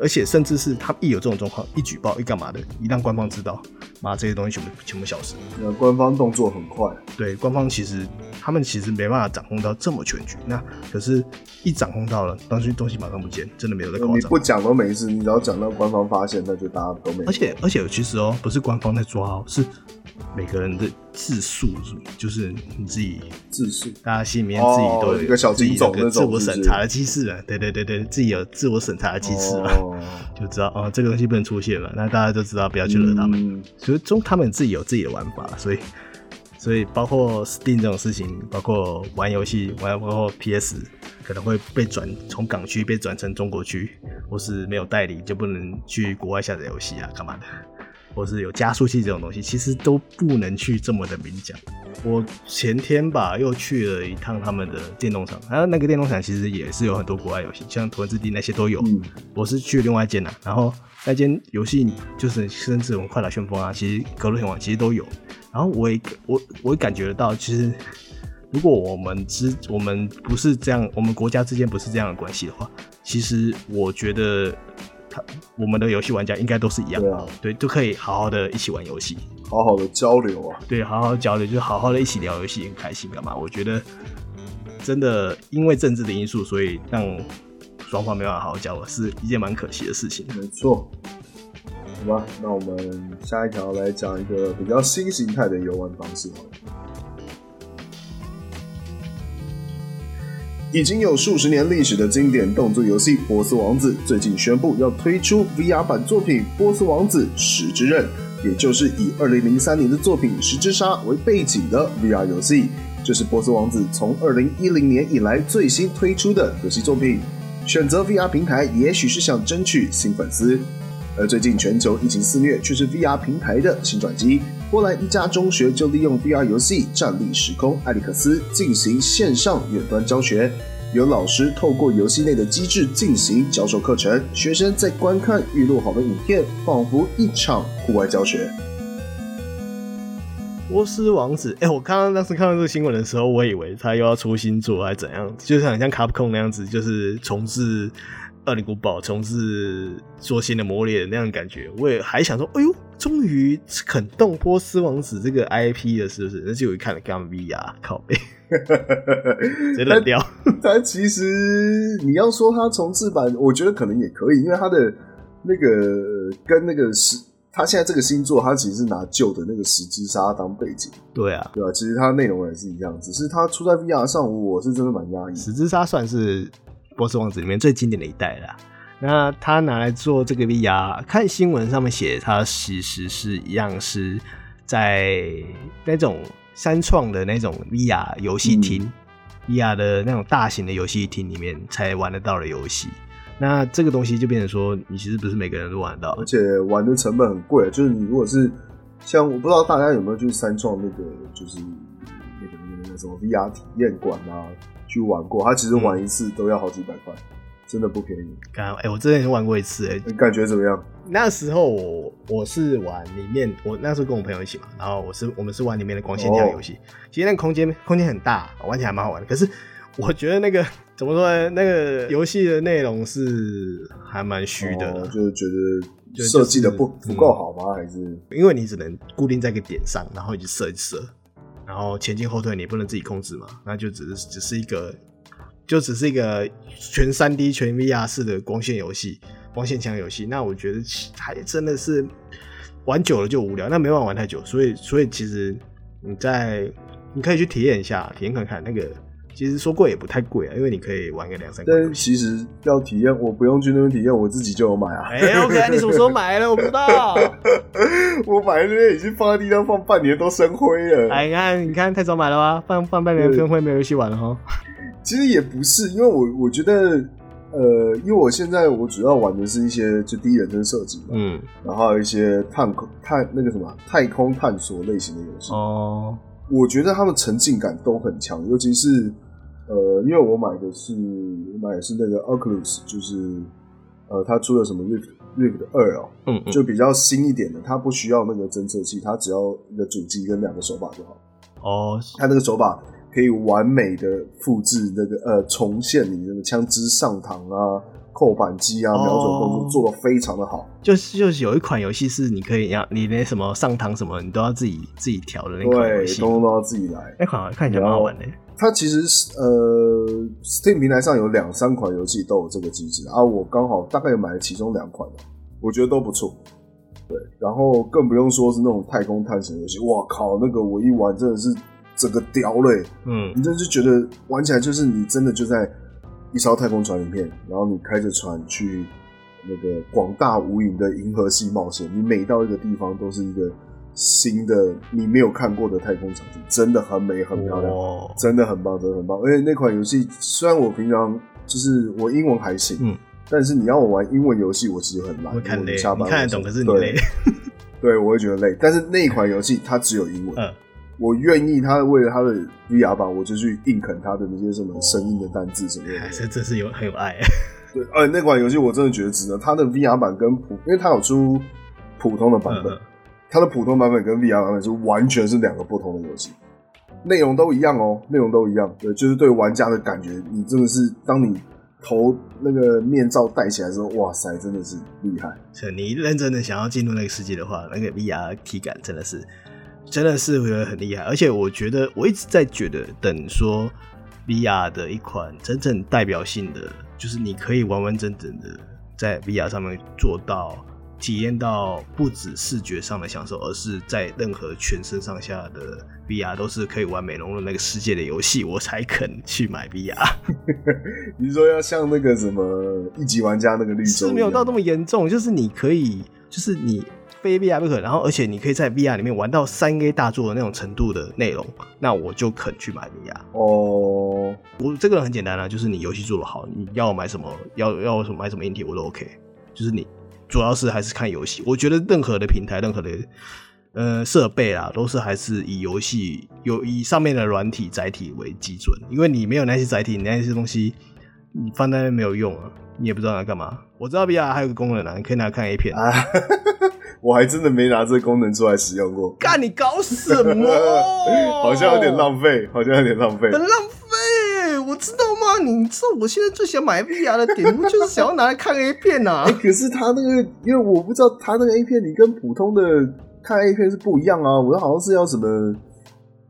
Speaker 1: 而且甚至是他们一有这种状况，一举报一干嘛的，一让官方知道，妈这些东西全部全部消失。
Speaker 2: 那官方动作很快，
Speaker 1: 对，官方其实他们其实没办法掌控到这么全局。那可是，一掌控到了，东西东西马上不见，真的没有在夸张。
Speaker 2: 你不讲都没事，你只要讲到官方发现，那就大家都没事。
Speaker 1: 而且而且其实哦，不是官方在抓哦，是。每个人的自述，就是你自己
Speaker 2: 自述，
Speaker 1: 大家心里面自己都有
Speaker 2: 一个小警总的
Speaker 1: 自我审查的机制啊。对对对对，自己有自我审查的机制啊，就知道哦，这个东西不能出现了，那大家就知道不要去惹他们。所以中他们自己有自己的玩法，所以所以包括 Steam 这种事情，包括玩游戏玩，包括 PS 可能会被转从港区被转成中国区，或是没有代理就不能去国外下载游戏啊，干嘛的？或是有加速器这种东西，其实都不能去这么的明讲。我前天吧又去了一趟他们的电动厂，然后那个电动厂其实也是有很多国外游戏，像《图文之地》那些都有。嗯、我是去另外一间呐，然后那间游戏就是甚至我们《快打旋风》啊，其实《格斗天王》其实都有。然后我也我我也感觉得到，其实如果我们之我们不是这样，我们国家之间不是这样的关系的话，其实我觉得。他我们的游戏玩家应该都是一样的，对都可以好好的一起玩游戏，
Speaker 2: 好好的交流啊，
Speaker 1: 对，好好交流，就是好好的一起聊游戏，很开心干嘛？我觉得真的因为政治的因素，所以让双方没办法好好交流，是一件蛮可惜的事情。
Speaker 2: 没错，好吧，那我们下一条来讲一个比较新形态的游玩方式。已经有数十年历史的经典动作游戏《波斯王子》最近宣布要推出 VR 版作品《波斯王子：十之刃》，也就是以2003年的作品《十之杀》为背景的 VR 游戏。这是波斯王子从2010年以来最新推出的游戏作品。选择 VR 平台，也许是想争取新粉丝。而最近全球疫情肆虐，却是 VR 平台的新转机。波兰一家中学就利用 VR 游戏《站立时空艾利克斯》进行线上远端教学，有老师透过游戏内的机制进行教授课程，学生在观看预录好的影片，仿佛一场户外教学。
Speaker 1: 波斯王子，哎、欸，我刚刚当时看到这个新闻的时候，我以为他又要出新作还是怎样，就是很像卡普空那样子，就是重置。恶灵古堡重置做新的魔猎那样的感觉，我也还想说，哎呦，终于肯动波斯王子这个 IP 了，是不是？那结果一看了 VR，靠背，直接冷掉。
Speaker 2: 但其实你要说它重置版，我觉得可能也可以，因为它的那个跟那个十，他现在这个星座，他其实是拿旧的那个十之杀当背景。
Speaker 1: 对啊，
Speaker 2: 对啊，其实它内容也是一样，只是它出在 VR 上，我是真的蛮压抑。
Speaker 1: 十之杀算是。波斯王子里面最经典的一代了，那他拿来做这个 VR，看新闻上面写，他其实是一样是在那种三创的那种 VR 游戏厅，VR 的那种大型的游戏厅里面才玩得到的游戏。那这个东西就变成说，你其实不是每个人都玩得到，
Speaker 2: 而且玩的成本很贵。就是你如果是像我不知道大家有没有去三创那个，就是那个那个什么 VR 体验馆啊。去玩过，他其实玩一次都要好几百块，嗯，真的不便宜。刚哎、欸，我之前玩过一次，哎，你
Speaker 1: 感
Speaker 2: 觉怎么样？
Speaker 1: 那时候我我是玩里面，我那时候跟我朋友一起嘛，然后我是我们是玩里面的光线枪游戏。其实那个空间空间很大，玩起来蛮好玩的。可是我觉得那个怎么说呢？那个游戏的内容是还蛮虚的，
Speaker 2: 哦，就是觉得设计的不不够好吗？还是
Speaker 1: 因为你只能固定在一个点上，然后一直射一射。然后前进后退你不能自己控制嘛，那就只是只是一个，就只是一个全三 D 全 VR 式的光线游戏，光线枪游戏。那我觉得还真的是玩久了就无聊，那没办法玩太久。所以所以其实你在你可以去体验一下，体验看看那个。其实说贵也不太贵啊，因为你可以玩个两三个。
Speaker 2: 但其实要体验，我不用去那边体验，我自己就有买啊。
Speaker 1: 哎、欸、，OK，你什么时候买的？我不知道。
Speaker 2: 我买的那边已经放在地上放半年都生灰了。
Speaker 1: 哎，你看，你看，太早买了吧？放放半年生灰，没有游戏玩了哈。
Speaker 2: 其实也不是，因为我我觉得，呃，因为我现在我主要玩的是一些就第一人称射击嘛，嗯，然后还有一些探空探那个什么太空探索类型的游戏哦。我觉得他们沉浸感都很强，尤其是呃，因为我买的是我买的是那个 Oculus，就是呃，他出了什么 Rift Rift 二哦，
Speaker 1: 嗯嗯，
Speaker 2: 就比较新一点的，它不需要那个侦测器，它只要一个主机跟两个手把就好。
Speaker 1: 哦，
Speaker 2: 它那个手把可以完美的复制那个呃重现你那个枪支上膛啊、扣板机啊、瞄准动作，做的非常的好。
Speaker 1: 就是就是有一款游戏是你可以要你连什么上膛什么你都要自己自己调的那款游戏，
Speaker 2: 对，通通都要自己来。
Speaker 1: 那款看起来蛮好玩的。
Speaker 2: 它其实是呃，Steam 平台上有两三款游戏都有这个机制啊，我刚好大概有买了其中两款，我觉得都不错。对，然后更不用说是那种太空探险游戏，哇靠，那个我一玩真的是整个屌嘞，
Speaker 1: 嗯，
Speaker 2: 你真的是觉得玩起来就是你真的就在一艘太空船里面，然后你开着船去那个广大无垠的银河系冒险，你每到一个地方都是一个。新的你没有看过的太空场景，真的很美很漂亮，哦，真的很棒，真的很棒。而且那款游戏虽然我平常就是我英文还行，嗯，但是你要我玩英文游戏，我其实很难。
Speaker 1: 我看累，
Speaker 2: 下班
Speaker 1: 你看得懂，可是你累。
Speaker 2: 对，我会觉得累。但是那一款游戏它只有英文，
Speaker 1: 嗯，
Speaker 2: 我愿意他为了他的 VR 版，我就去硬啃他的那些什么声音的单字什么的。
Speaker 1: 还是真是有很有爱。
Speaker 2: 对，而且那款游戏我真的觉得值得。它的 VR 版跟普，因为它有出普通的版本。它的普通版本跟 VR 版本是完全是两个不同的游戏，内容都一样哦，内容都一样。对，就是对玩家的感觉，你真的是当你头那个面罩戴起来之后，哇塞，真的是厉害。
Speaker 1: 是你认真的想要进入那个世界的话，那个 VR 体感真的是，真的是会很厉害。而且我觉得，我一直在觉得，等说 VR 的一款真正代表性的，就是你可以完完整整的在 VR 上面做到。体验到不止视觉上的享受，而是在任何全身上下的 VR 都是可以完美融入那个世界的游戏，我才肯去买 VR。
Speaker 2: 你说要像那个什么一级玩家那个绿洲，
Speaker 1: 是没有到那么严重，就是你可以，就是你非 VR 不可，然后而且你可以在 VR 里面玩到三 A 大作的那种程度的内容，那我就肯去买 VR。
Speaker 2: 哦，
Speaker 1: 我这个人很简单啊，就是你游戏做得好，你要买什么，要要什么买什么硬体我都 OK，就是你。主要是还是看游戏，我觉得任何的平台、任何的呃设备啊，都是还是以游戏有以上面的软体载体为基准，因为你没有那些载体，你那些东西你放在那没有用啊，你也不知道拿干嘛。我知道 VR 还有个功能啊，你可以拿来看 A 片啊，
Speaker 2: 我还真的没拿这个功能出来使用过。
Speaker 1: 干你搞什么？
Speaker 2: 好像有点浪费，好像有点浪费，
Speaker 1: 很浪费，我知道吗。你知道我现在最想买 VR 的点，不就是想要拿来看 A 片呐、啊？
Speaker 2: 可是他那个，因为我不知道他那个 A 片，你跟普通的看 A 片是不一样啊。我好像是要什么，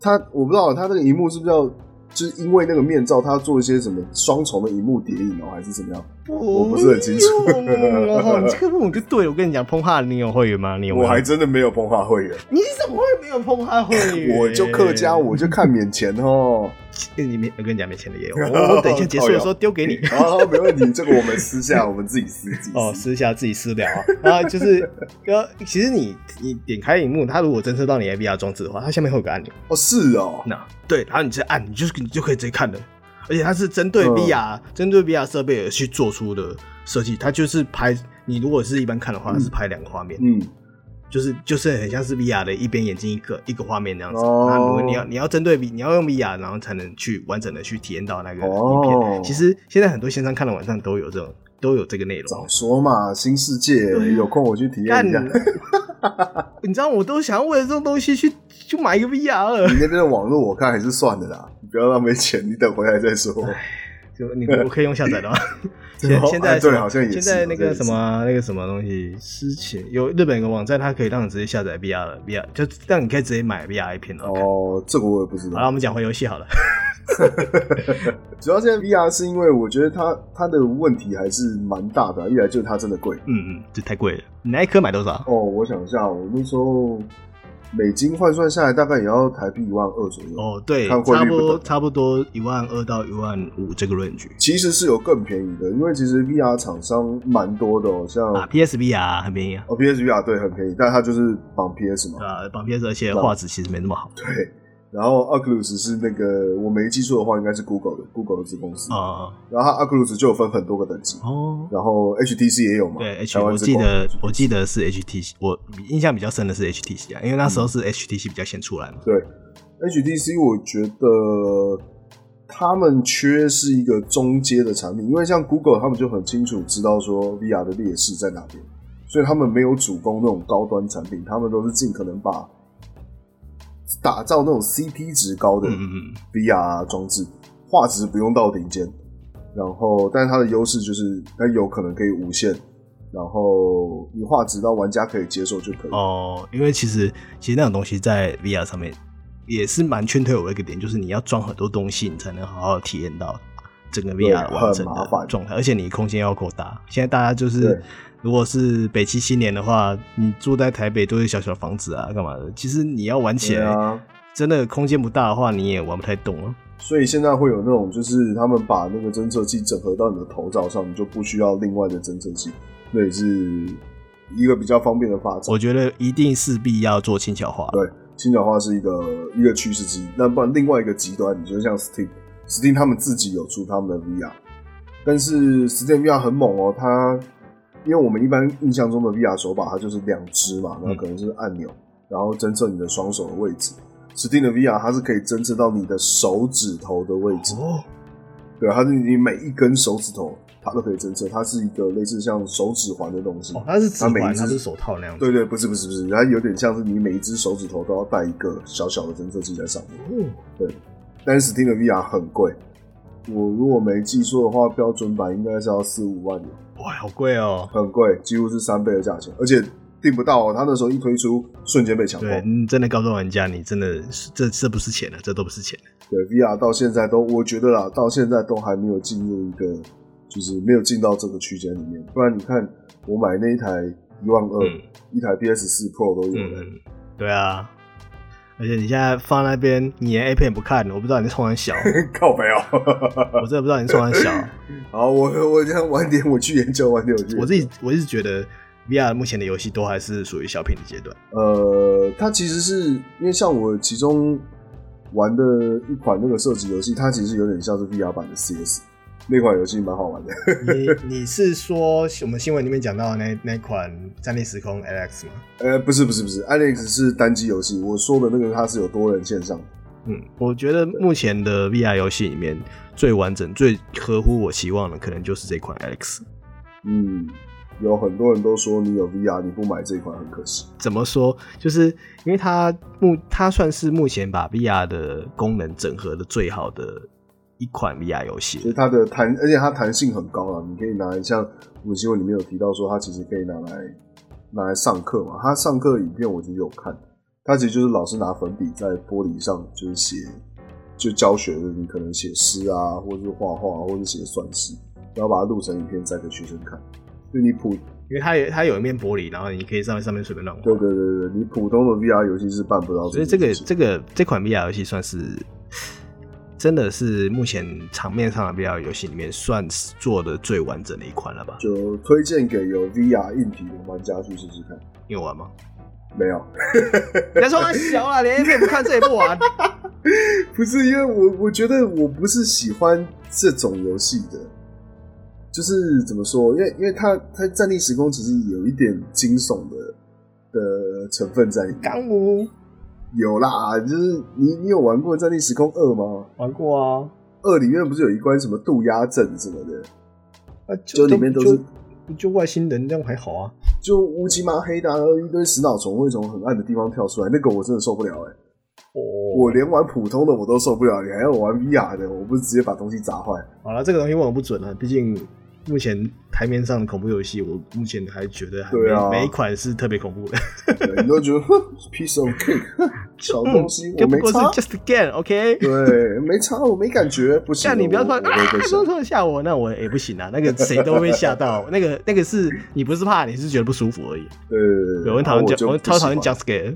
Speaker 2: 他我不知道他那个荧幕是不是要，就是因为那个面罩，他要做一些什么双重的荧幕叠影哦，还是怎么样？我不是很清楚。
Speaker 1: 哦，你这个问我就对了。我跟你讲，碰哈你有会员吗？你有？
Speaker 2: 我还真的没有碰哈会员。
Speaker 1: 你怎么会没有碰哈会员？
Speaker 2: 我就客家，我就看免钱哦。
Speaker 1: 你没，我跟你讲，没钱的也有。我 我等一下结束的时候丢给你。
Speaker 2: 好，没问题。这个我们私下，我们自己私
Speaker 1: 哦，私下自己私聊啊。然后就是，呃，其实你你点开荧幕，它如果侦测到你 VR 装置的话，它下面会有个按钮。
Speaker 2: 哦，是哦。
Speaker 1: 那对，然后你直接按，你就是你就可以直接看了。而且它是针对 VR，针、嗯、对 VR 设备而去做出的设计。它就是拍你如果是一般看的话，它是拍两个画面。嗯。就是就是很像是 VR 的一边眼睛一个一个画面那样子，哦、那如果你要你要针对 V 你要用 VR，然后才能去完整的去体验到那个影片。哦、其实现在很多线上看的网上都有这种都有这个内容。
Speaker 2: 早说嘛，新世界有空我去体验一下。
Speaker 1: 你知道我都想要为了这种东西去去买一个 VR 了。
Speaker 2: 你那边的网络我看还是算了啦，你不要浪费钱，你等回来再说。
Speaker 1: 就你我可以用下载的吗？现现在对，好像也现在那个什么那个什么东西，之前有日本有个网站，它可以让你直接下载 VR 的，VR 就让你可以直接买 VR 片哦。
Speaker 2: 哦，这个我也不知道。
Speaker 1: 好了，我们讲回游戏好了。
Speaker 2: 主要现在 VR 是因为我觉得它它的问题还是蛮大的，一来就是它真的贵。
Speaker 1: 嗯嗯，这太贵了。你那一颗买多少？
Speaker 2: 哦，我想一下，我那时候。美金换算下来大概也要台币一万二左右
Speaker 1: 哦，对，差不多差不多一万二到一万五这个 range。
Speaker 2: 其实是有更便宜的，因为其实 VR 厂商蛮多的哦，像
Speaker 1: 啊 PSVR 很便宜啊，
Speaker 2: 哦 PSVR 对很便宜，但它就是绑 PS 嘛，
Speaker 1: 啊绑 PS，而且画质其实没那么好。
Speaker 2: 对。然后 Oculus 是那个我没记错的话，应该是 Google 的 Google 的子公司啊。然后它 Oculus 就有分很多个等级哦。然后 HTC 也有嘛？
Speaker 1: 对，H 我记得我记得是 HTC，我印象比较深的是 HTC 啊，因为那时候是 HTC 比较先出来嘛。
Speaker 2: 对，HTC 我觉得他们缺是一个中阶的产品，因为像 Google 他们就很清楚知道说 VR 的劣势在哪边，所以他们没有主攻那种高端产品，他们都是尽可能把打造那种 CP 值高的 VR 装置，画质不用到顶尖，然后但是它的优势就是它有可能可以无限，然后你画质到玩家可以接受就可以。
Speaker 1: 哦，因为其实其实那种东西在 VR 上面也是蛮劝退我的一个点，就是你要装很多东西，你才能好好体验到整个 VR 完整的状态，而且你空间要够大。现在大家就是。如果是北七新年的话，你住在台北都是小小房子啊，干嘛的？其实你要玩起来，啊、真的空间不大的话，你也玩不太动啊。
Speaker 2: 所以现在会有那种，就是他们把那个侦测器整合到你的头罩上，你就不需要另外的侦测器，那也是一个比较方便的发展。
Speaker 1: 我觉得一定势必要做轻巧化。
Speaker 2: 对，轻巧化是一个一个趋势之一。那不然另外一个极端，你就像 Steam，Steam 他们自己有出他们的 VR，但是 Steam VR 很猛哦，它。因为我们一般印象中的 VR 手把，它就是两只嘛，那可能是按钮，然后侦测你的双手的位置。Steam 的 VR 它是可以侦测到你的手指头的位置。哦，对，它是你每一根手指头，它都可以侦测。它是一个类似像手指环的东西。
Speaker 1: 哦，它是指环，
Speaker 2: 它每一
Speaker 1: 它是手套那样子。
Speaker 2: 对对，不是不是不是，它有点像是你每一只手指头都要带一个小小的侦测器在上面。哦，对，但是 Steam 的 VR 很贵。我如果没记错的话，标准版应该是要四五万的。
Speaker 1: 哇，好贵哦，
Speaker 2: 很贵，几乎是三倍的价钱，而且订不到哦。他那时候一推出，瞬间被抢光。
Speaker 1: 对，你真的高端玩家，你真的这这不是钱了，这都不是钱。
Speaker 2: 对，VR 到现在都，我觉得啦，到现在都还没有进入一个，就是没有进到这个区间里面。不然你看，我买那一台一万二，一台 PS 四 Pro 都有了。
Speaker 1: 嗯，对啊。而且你现在放那边，你连 A 片也不看，我不知道你是冲三小，
Speaker 2: 靠北哦，
Speaker 1: 我真的不知道你是冲三小。
Speaker 2: 好，我我这样晚点我去研究，晚点我去。
Speaker 1: 我自己我一直觉得 VR 目前的游戏都还是属于小品的阶段。
Speaker 2: 呃，它其实是因为像我其中玩的一款那个射击游戏，它其实有点像是 VR 版的 CS。那款游戏蛮好玩的。
Speaker 1: 你你是说我们新闻里面讲到的那那款《战地时空 Alex》吗？
Speaker 2: 呃，不是不是不是，Alex 是单机游戏。我说的那个它是有多人线上。
Speaker 1: 嗯，我觉得目前的 VR 游戏里面最完整、最合乎我期望的，可能就是这款 Alex。
Speaker 2: 嗯，有很多人都说你有 VR，你不买这款很可惜。
Speaker 1: 怎么说？就是因为它目它算是目前把 VR 的功能整合的最好的。一款 VR 游戏，
Speaker 2: 其实它的弹，而且它弹性很高啊！你可以拿来像我新闻里面有提到说，它其实可以拿来拿来上课嘛。它上课影片我其实有看，它其实就是老师拿粉笔在玻璃上就是写，就教学的，你可能写诗啊，或者是画画，或者写算式，然后把它录成影片再给学生看。就你普，
Speaker 1: 因为它有它有一面玻璃，然后你可以上面上面随便乱画。
Speaker 2: 对对对对，你普通的 VR 游戏是办不到。
Speaker 1: 所以这个这个这款 VR 游戏算是。真的是目前场面上的 VR 游戏里面算是做的最完整的一款了吧？
Speaker 2: 就推荐给有 VR 硬体的玩家去试试看。
Speaker 1: 你有玩吗？
Speaker 2: 没有。
Speaker 1: 别说他小了，连 A 片不看，这也不玩。
Speaker 2: 不是因为我，我觉得我不是喜欢这种游戏的。就是怎么说？因为因为它它战地时空其实有一点惊悚的的成分在里面。有啦，就是你你有玩过《战地时空二》吗？
Speaker 1: 玩过啊，
Speaker 2: 二里面不是有一关什么渡鸦阵什么的？啊，就里面都是
Speaker 1: 就，就外星人，这样还好啊。
Speaker 2: 就乌漆嘛黑的，一堆死脑虫会从很暗的地方跳出来，那个我真的受不了哎、欸。哦，我连玩普通的我都受不了，你还要我玩 VR 的？我不是直接把东西砸坏？
Speaker 1: 好了，这个东西问我不准了，毕竟。目前台面上的恐怖游戏，我目前还觉得还对啊，每一款是特别恐怖的。
Speaker 2: 你都觉得 piece of cake 小东西，我没差
Speaker 1: ，just again，OK？
Speaker 2: 对，没差，我没感觉，不行。
Speaker 1: 但你不要说啊，说说吓我，那我也不行啊。那个谁都会吓到，那个那个是你不是怕，你是觉得不舒服而已。
Speaker 2: 对对对，
Speaker 1: 我很讨厌讲，我超讨厌 jump scare。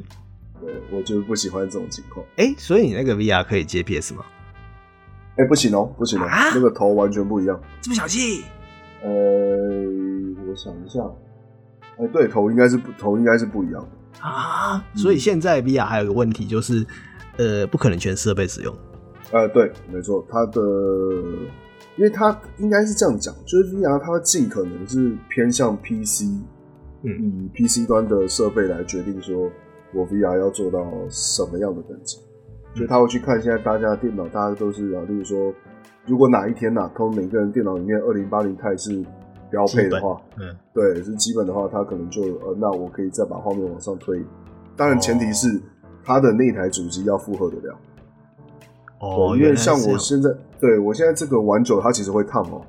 Speaker 2: 对，我就不喜欢这种情况。
Speaker 1: 哎，所以你那个 VR 可以接 PS 吗？
Speaker 2: 哎，不行哦，不行哦，那个头完全不一样。
Speaker 1: 这么小气？
Speaker 2: 呃，我想一下，哎，对，头应该是不，头应该是不一样的
Speaker 1: 啊。所以现在 VR 还有一个问题就是，呃，不可能全设备使用。
Speaker 2: 呃，对，没错，它的，因为它应该是这样讲，就是 VR 它尽可能是偏向 PC，嗯，以 PC 端的设备来决定说我 VR 要做到什么样的等级，所以他会去看现在大家的电脑，大家都是啊，例如说。如果哪一天呐、啊，他们每个人电脑里面二零八零钛是标配的话，
Speaker 1: 嗯，
Speaker 2: 对，是基本的话，它可能就呃，那我可以再把画面往上推。当然，前提是它的那台主机要负荷得了。
Speaker 1: 哦，
Speaker 2: 因为像我现在，对我现在这个玩久，它其实会烫哦。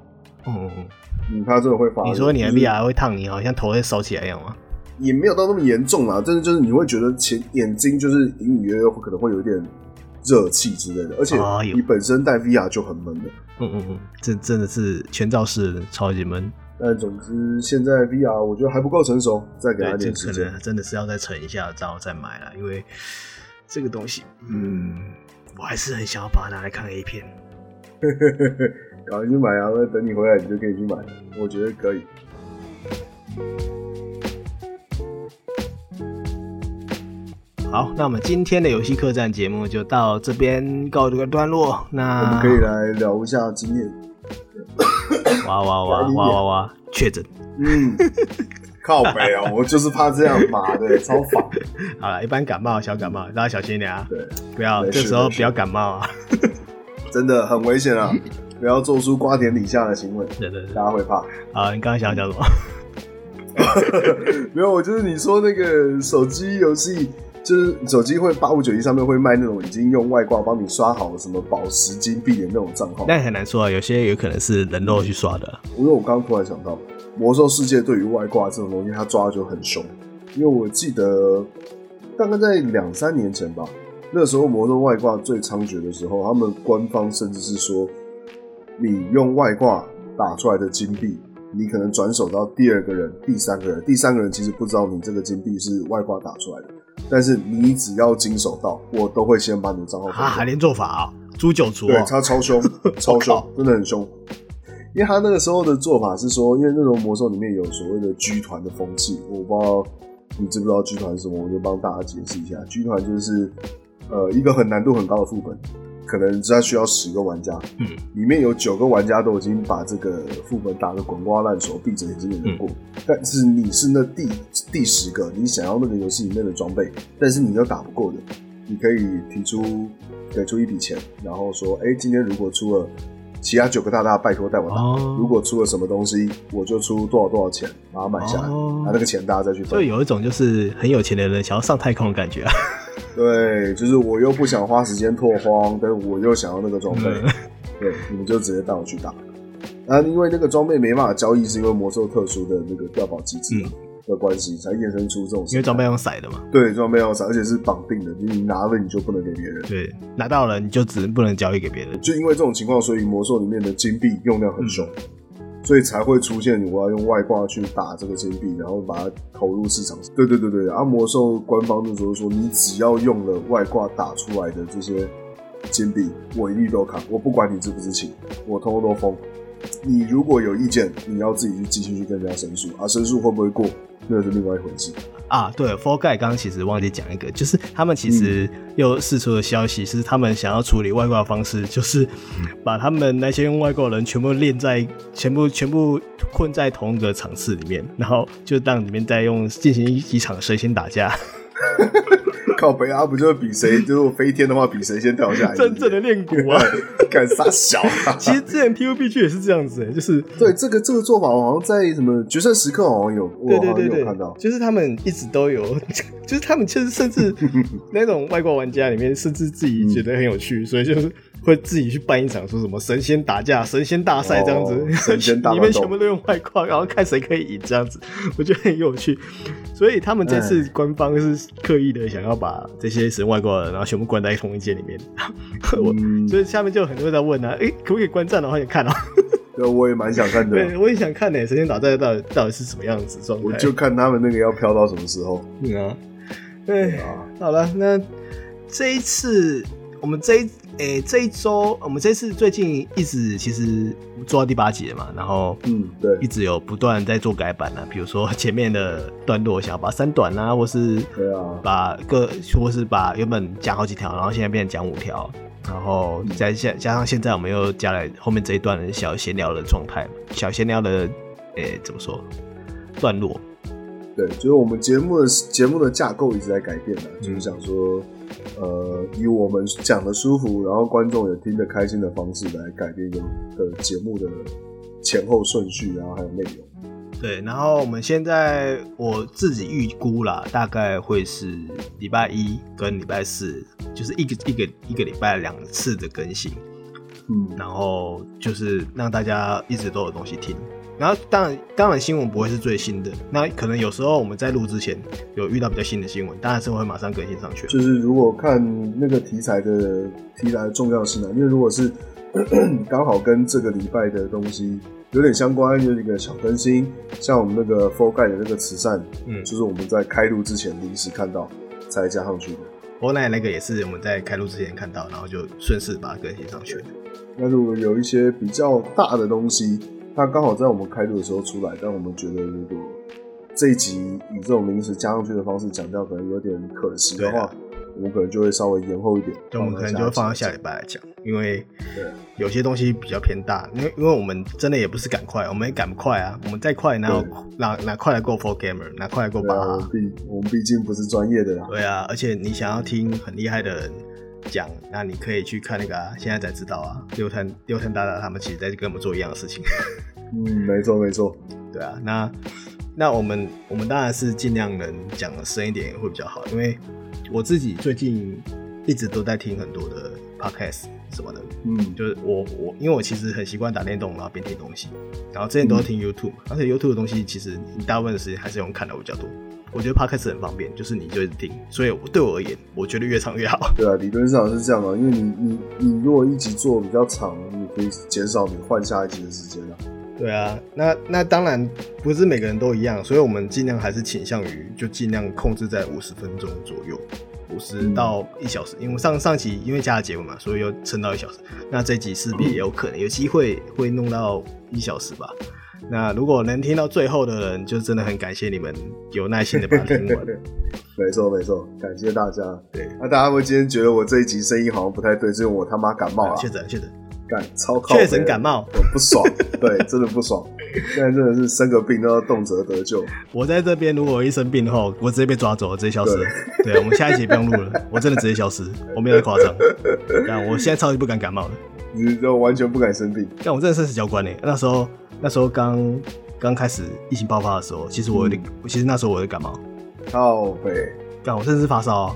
Speaker 1: 嗯嗯嗯，
Speaker 2: 嗯，它真的会发。
Speaker 1: 你说你的 VR 会烫你，好像头会烧起来一样吗？
Speaker 2: 也没有到那么严重啦，但是就是你会觉得前眼睛就是隐隐约约可能会有一点热气之类的，而且你本身戴 VR 就很闷的。
Speaker 1: 嗯嗯嗯，这真的是全罩式的超级闷。
Speaker 2: 但总之现在 VR 我觉得还不够成熟，再给他点时间，
Speaker 1: 真的是要再沉一下，然后再买了，因为这个东西，嗯，我还是很想要把它拿来看 A 片。
Speaker 2: 赶快去买啊！那等你回来你就可以去买，我觉得可以。
Speaker 1: 好，那我们今天的游戏客栈节目就到这边告一个段落。那
Speaker 2: 我们可以来聊一下经验。
Speaker 1: 哇哇哇哇哇哇！确诊。
Speaker 2: 嗯，靠北啊！我就是怕这样，妈的，超烦。
Speaker 1: 好了，一般感冒、小感冒，大家小心一点啊！
Speaker 2: 对，
Speaker 1: 不要这时候不要感冒啊！
Speaker 2: 真的很危险啊！不要做出瓜田李下的行为，
Speaker 1: 对对对，
Speaker 2: 大家会怕。
Speaker 1: 啊，你刚刚想要讲什么？
Speaker 2: 没有，我就是你说那个手机游戏。就是手机会八五九一上面会卖那种已经用外挂帮你刷好什么宝石金币的那种账号，
Speaker 1: 那很难说啊，有些有可能是人肉去刷的。
Speaker 2: 因为我刚刚突然想到，魔兽世界对于外挂这种东西，它抓的就很凶。因为我记得大概在两三年前吧，那时候魔兽外挂最猖獗的时候，他们官方甚至是说，你用外挂打出来的金币，你可能转手到第二个人、第三个人，第三个人其实不知道你这个金币是外挂打出来的。但是你只要经手到，我都会先把你的账号。
Speaker 1: 他还连做法啊，诛九族。
Speaker 2: 对，他超凶，超凶，真的很凶。因为他那个时候的做法是说，因为那种魔兽里面有所谓的团的风气，我不知道你知不知道剧团是什么，我就帮大家解释一下。剧团就是呃一个很难度很高的副本。可能只需要十个玩家，嗯，里面有九个玩家都已经把这个副本打得滚瓜烂熟，闭着眼睛也能过。嗯、但是你是那第第十个，你想要那个游戏里面的装备，但是你又打不过的，你可以提出给出一笔钱，然后说，哎、欸，今天如果出了其他九个大大，拜托带我打。哦、如果出了什么东西，我就出多少多少钱把它买下来，哦、拿那个钱大家再去分。
Speaker 1: 就有一种就是很有钱的人想要上太空的感觉啊。
Speaker 2: 对，就是我又不想花时间拓荒，但是我又想要那个装备，嗯、对，你们就直接带我去打。那因为那个装备没办法交易，是因为魔兽特殊的那个掉宝机制的关系，嗯、才衍生出这种。
Speaker 1: 因为装备用骰的嘛。
Speaker 2: 对，装备用骰，而且是绑定的，你拿了你就不能给别人。
Speaker 1: 对，拿到了你就只能不能交易给别人。
Speaker 2: 就因为这种情况，所以魔兽里面的金币用量很凶。嗯所以才会出现我要用外挂去打这个金币，然后把它投入市场。对对对对，啊，魔兽官方那时候说，你只要用了外挂打出来的这些金币，我一律都砍，我不管你知不知情，我通通都封。你如果有意见，你要自己去继续去跟人家申诉，啊，申诉会不会过？那是另外一回事
Speaker 1: 啊。对，Fall Guys 刚刚其实忘记讲一个，就是他们其实又释出的消息，是他们想要处理外挂的方式，就是把他们那些用外挂的人全部练在，全部全部困在同一个场次里面，然后就让里面再用进行一几场神仙打架。
Speaker 2: 靠北啊，不就是比谁就是飞天的话，比谁先掉下来？
Speaker 1: 真正的练骨啊，
Speaker 2: 敢杀小、啊？
Speaker 1: 其实之前 PUBG 也是这样子，就是
Speaker 2: 对这个这个做法，我好像在什么决胜时刻好像有，对对对对，有看到，
Speaker 1: 就是他们一直都有，就是他们其实甚至那种外国玩家里面，甚至自己觉得很有趣，嗯、所以就是。会自己去办一场，说什么神仙打架、神仙大赛这样子，哦、神仙大里面 全部都用外挂，然后看谁可以赢这样子，我觉得很有趣。所以他们这次官方是刻意的想要把这些神外挂的，然后全部关在同一间里面。我、嗯、所以下面就有很多人在问啊，哎、欸，可不可以观战的话，你看啊。
Speaker 2: 对，我也蛮想看的。
Speaker 1: 对，我也想看呢、欸，神仙打架到底到底是什么样子状态？
Speaker 2: 我就看他们那个要飘到什么时候。
Speaker 1: 嗯啊，对啊，好了，那这一次我们这一。诶、欸，这一周我们这次最近一直其实做到第八集了嘛，然后嗯，对，一直有不断在做改版啊，比如说 前面的段落想要把删短啊，或是对啊，把各或是把原本讲好几条，然后现在变成讲五条，然后再加加上现在我们又加了后面这一段的小闲聊的状态，小闲聊的诶、欸，怎么说段落？
Speaker 2: 对，就是我们节目的节目的架构一直在改变的，嗯、就是想说。呃，以我们讲的舒服，然后观众也听得开心的方式来改变一个的节目的前后顺序，然后还有内容。
Speaker 1: 对，然后我们现在我自己预估啦，大概会是礼拜一跟礼拜四，就是一个一个一个礼拜两次的更新。
Speaker 2: 嗯，
Speaker 1: 然后就是让大家一直都有东西听。然后当然当然新闻不会是最新的，那可能有时候我们在录之前有遇到比较新的新闻，当然是会马上更新上去。
Speaker 2: 就是如果看那个题材的题材的重要性啊，因为如果是 刚好跟这个礼拜的东西有点相关，有一个小更新，像我们那个 f o r g u y 的那个慈善，嗯，就是我们在开录之前临时看到才加上去的。
Speaker 1: 我奶那个也是我们在开录之前看到，然后就顺势把它更新上去。
Speaker 2: 那如果有一些比较大的东西，它刚好在我们开录的时候出来，但我们觉得如果这一集以这种临时加上去的方式讲掉，可能有点可惜的话，啊、我们可能就会稍微延后一点。
Speaker 1: 对，我们可能就会放到下礼拜来讲，因为有些东西比较偏大，因为因为我们真的也不是赶快，我们也赶不快啊。我们再快哪有哪哪快来过 For Gamer，哪快来过巴哈？
Speaker 2: 毕我们毕竟不是专业的啦。
Speaker 1: 对啊，而且你想要听很厉害的人。讲，那你可以去看那个啊，现在才知道啊，六探六探大大他们其实在跟我们做一样的事情。
Speaker 2: 嗯，没错没错，
Speaker 1: 对啊，那那我们我们当然是尽量能讲的深一点会比较好，因为我自己最近一直都在听很多的 podcast 什么的，嗯，就是我我因为我其实很习惯打电动，然后边听东西，然后之前都是听 YouTube，嗯，而且 YouTube 的东西其实你大部分的时间还是用看的比较多。我觉得 Podcast 很方便，就是你就一直听，所以对我而言，我觉得越长越好。
Speaker 2: 对啊，理论上是这样嘛，因为你你你如果一集做比较长，你可以减少你换下一集的时间啊。
Speaker 1: 对啊，那那当然不是每个人都一样，所以我们尽量还是倾向于就尽量控制在五十分钟左右，五十到一小时。嗯、因为上上集因为加了节目嘛，所以又撑到一小时。那这集势必也有可能有机会会弄到一小时吧。那如果能听到最后的人，就真的很感谢你们有耐心的把它听完。
Speaker 2: 没错没错，感谢大家。对，那大家会今天觉得我这一集声音好像不太对，是因为我他妈感冒了。
Speaker 1: 确诊确诊，
Speaker 2: 感超靠
Speaker 1: 确诊感冒，
Speaker 2: 我不爽。对，真的不爽。现在真的是生个病都要动辄得救。
Speaker 1: 我在这边，如果我一生病后，我直接被抓走了，直接消失了。对，对，我们下一集不用录了，我真的直接消失，我没有夸张。但我现在超级不敢感冒了，
Speaker 2: 你就完全不敢生病。
Speaker 1: 但我真的是教官呢，那时候。那时候刚刚开始疫情爆发的时候，其实我有点，嗯、其实那时候我有感冒，
Speaker 2: 靠北，
Speaker 1: 但我甚至发烧、啊。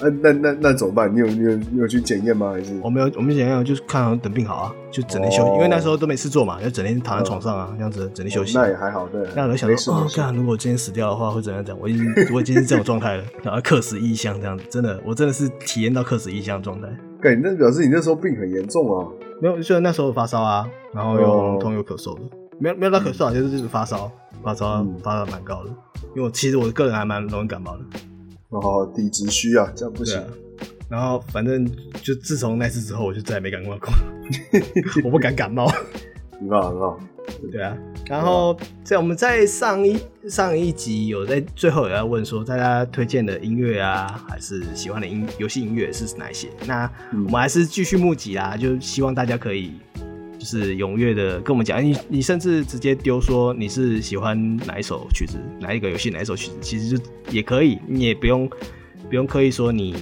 Speaker 2: 那那那那怎么办？你有你有你有去检验吗？还是
Speaker 1: 我没有，我们检验就是看等病好啊，就整天休息，哦、因为那时候都没事做嘛，就整天躺在床上啊，哦、这样子整天休息。
Speaker 2: 那也还好，对。
Speaker 1: 那我就想说，哦，干如果今天死掉的话会怎样？讲我已经我已经是这种状态了，然后客死异乡这样子，真的，我真的是体验到客死异乡的状态。
Speaker 2: 对，那表示你那时候病很严重啊。
Speaker 1: 没有，就那时候发烧啊，然后又喉咙痛又咳嗽的，没有没有到咳嗽啊，就是就是发烧，发烧发的蛮高的。因为我其实我个人还蛮容易感冒的。
Speaker 2: 哦，体质虚啊，这样不行。
Speaker 1: 然后反正就自从那次之后，我就再也没感冒过。我不敢感冒。
Speaker 2: 很好很好。
Speaker 1: 对啊，然后在我们在上一上一集有在最后有在问说，大家推荐的音乐啊，还是喜欢的音游戏音乐是哪些？那我们还是继续募集啦，就希望大家可以就是踊跃的跟我们讲，你你甚至直接丢说你是喜欢哪一首曲子，哪一个游戏哪一首曲子，其实就也可以，你也不用不用刻意说你。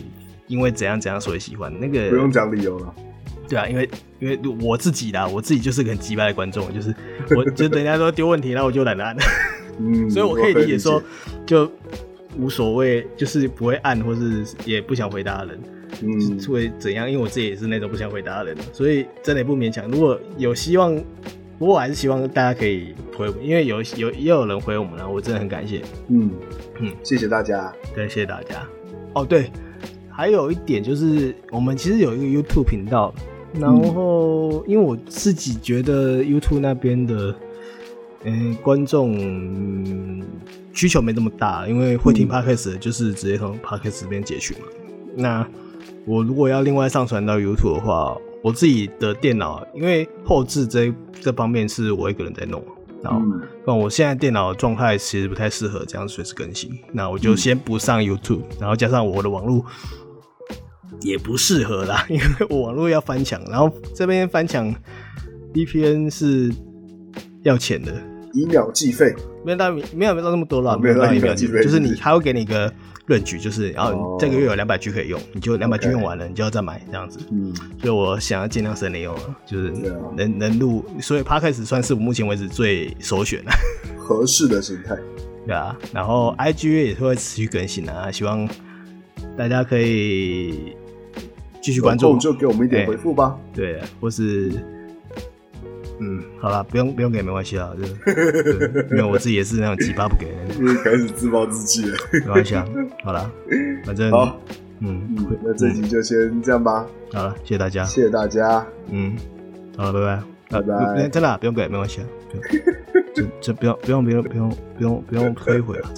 Speaker 1: 因为怎样怎样所以喜欢那个，
Speaker 2: 不用讲理由了。
Speaker 1: 对啊，因为因为我自己啦，我自己就是个很鸡掰的观众，就是我就人家说丢问题，然后我就懒得按。嗯，所以我可以理解说，就无所谓，就是不会按，或是也不想回答的人，嗯，会怎样？因为我自己也是那种不想回答的人，所以真的也不勉强。如果有希望，不过我还是希望大家可以回我，因为有有也有人回我们了，我真的很感谢。
Speaker 2: 嗯嗯，谢谢大家，
Speaker 1: 对，谢谢大家。哦，对。还有一点就是，我们其实有一个 YouTube 频道，然后因为我自己觉得 YouTube 那边的，嗯、欸，观众需求没那么大，因为会听 Podcast 就是直接从 Podcast 这边截取嘛。那我如果要另外上传到 YouTube 的话，我自己的电脑因为后置这这方面是我一个人在弄，然后那我现在电脑状态其实不太适合这样随时更新，那我就先不上 YouTube，然后加上我的网络。也不适合啦，因为我网络要翻墙，然后这边翻墙 VPN 是要钱的，
Speaker 2: 以秒计费，
Speaker 1: 没有到没有没有到那么多了，
Speaker 2: 没有到以秒计费，
Speaker 1: 就是你还会给你一个 range，就是然后这个月有两百 G 可以用，你就两百 G 用完了，你就要再买这样子。嗯，所以我想要尽量省点用了，就是能能录，所以 Podcast 算是我目前为止最首选的
Speaker 2: 合适的形态。
Speaker 1: 对啊，然后 IG 也会持续更新啊，希望大家可以继续关注，
Speaker 2: 就给我们一点回复吧。
Speaker 1: 对，或是。嗯，好了，不用不用给没关系啊，就因为我自己也是那种鸡巴不给的，
Speaker 2: 因为开始自暴自弃了，
Speaker 1: 没关系啊，好了，反正
Speaker 2: 好，嗯，那这集就先这样吧，
Speaker 1: 好了，谢谢大家，
Speaker 2: 谢谢大家，
Speaker 1: 嗯，好了，拜
Speaker 2: 拜，拜拜，
Speaker 1: 真的不用给没关系啊，就就不用不用不用不用不用不用推回了。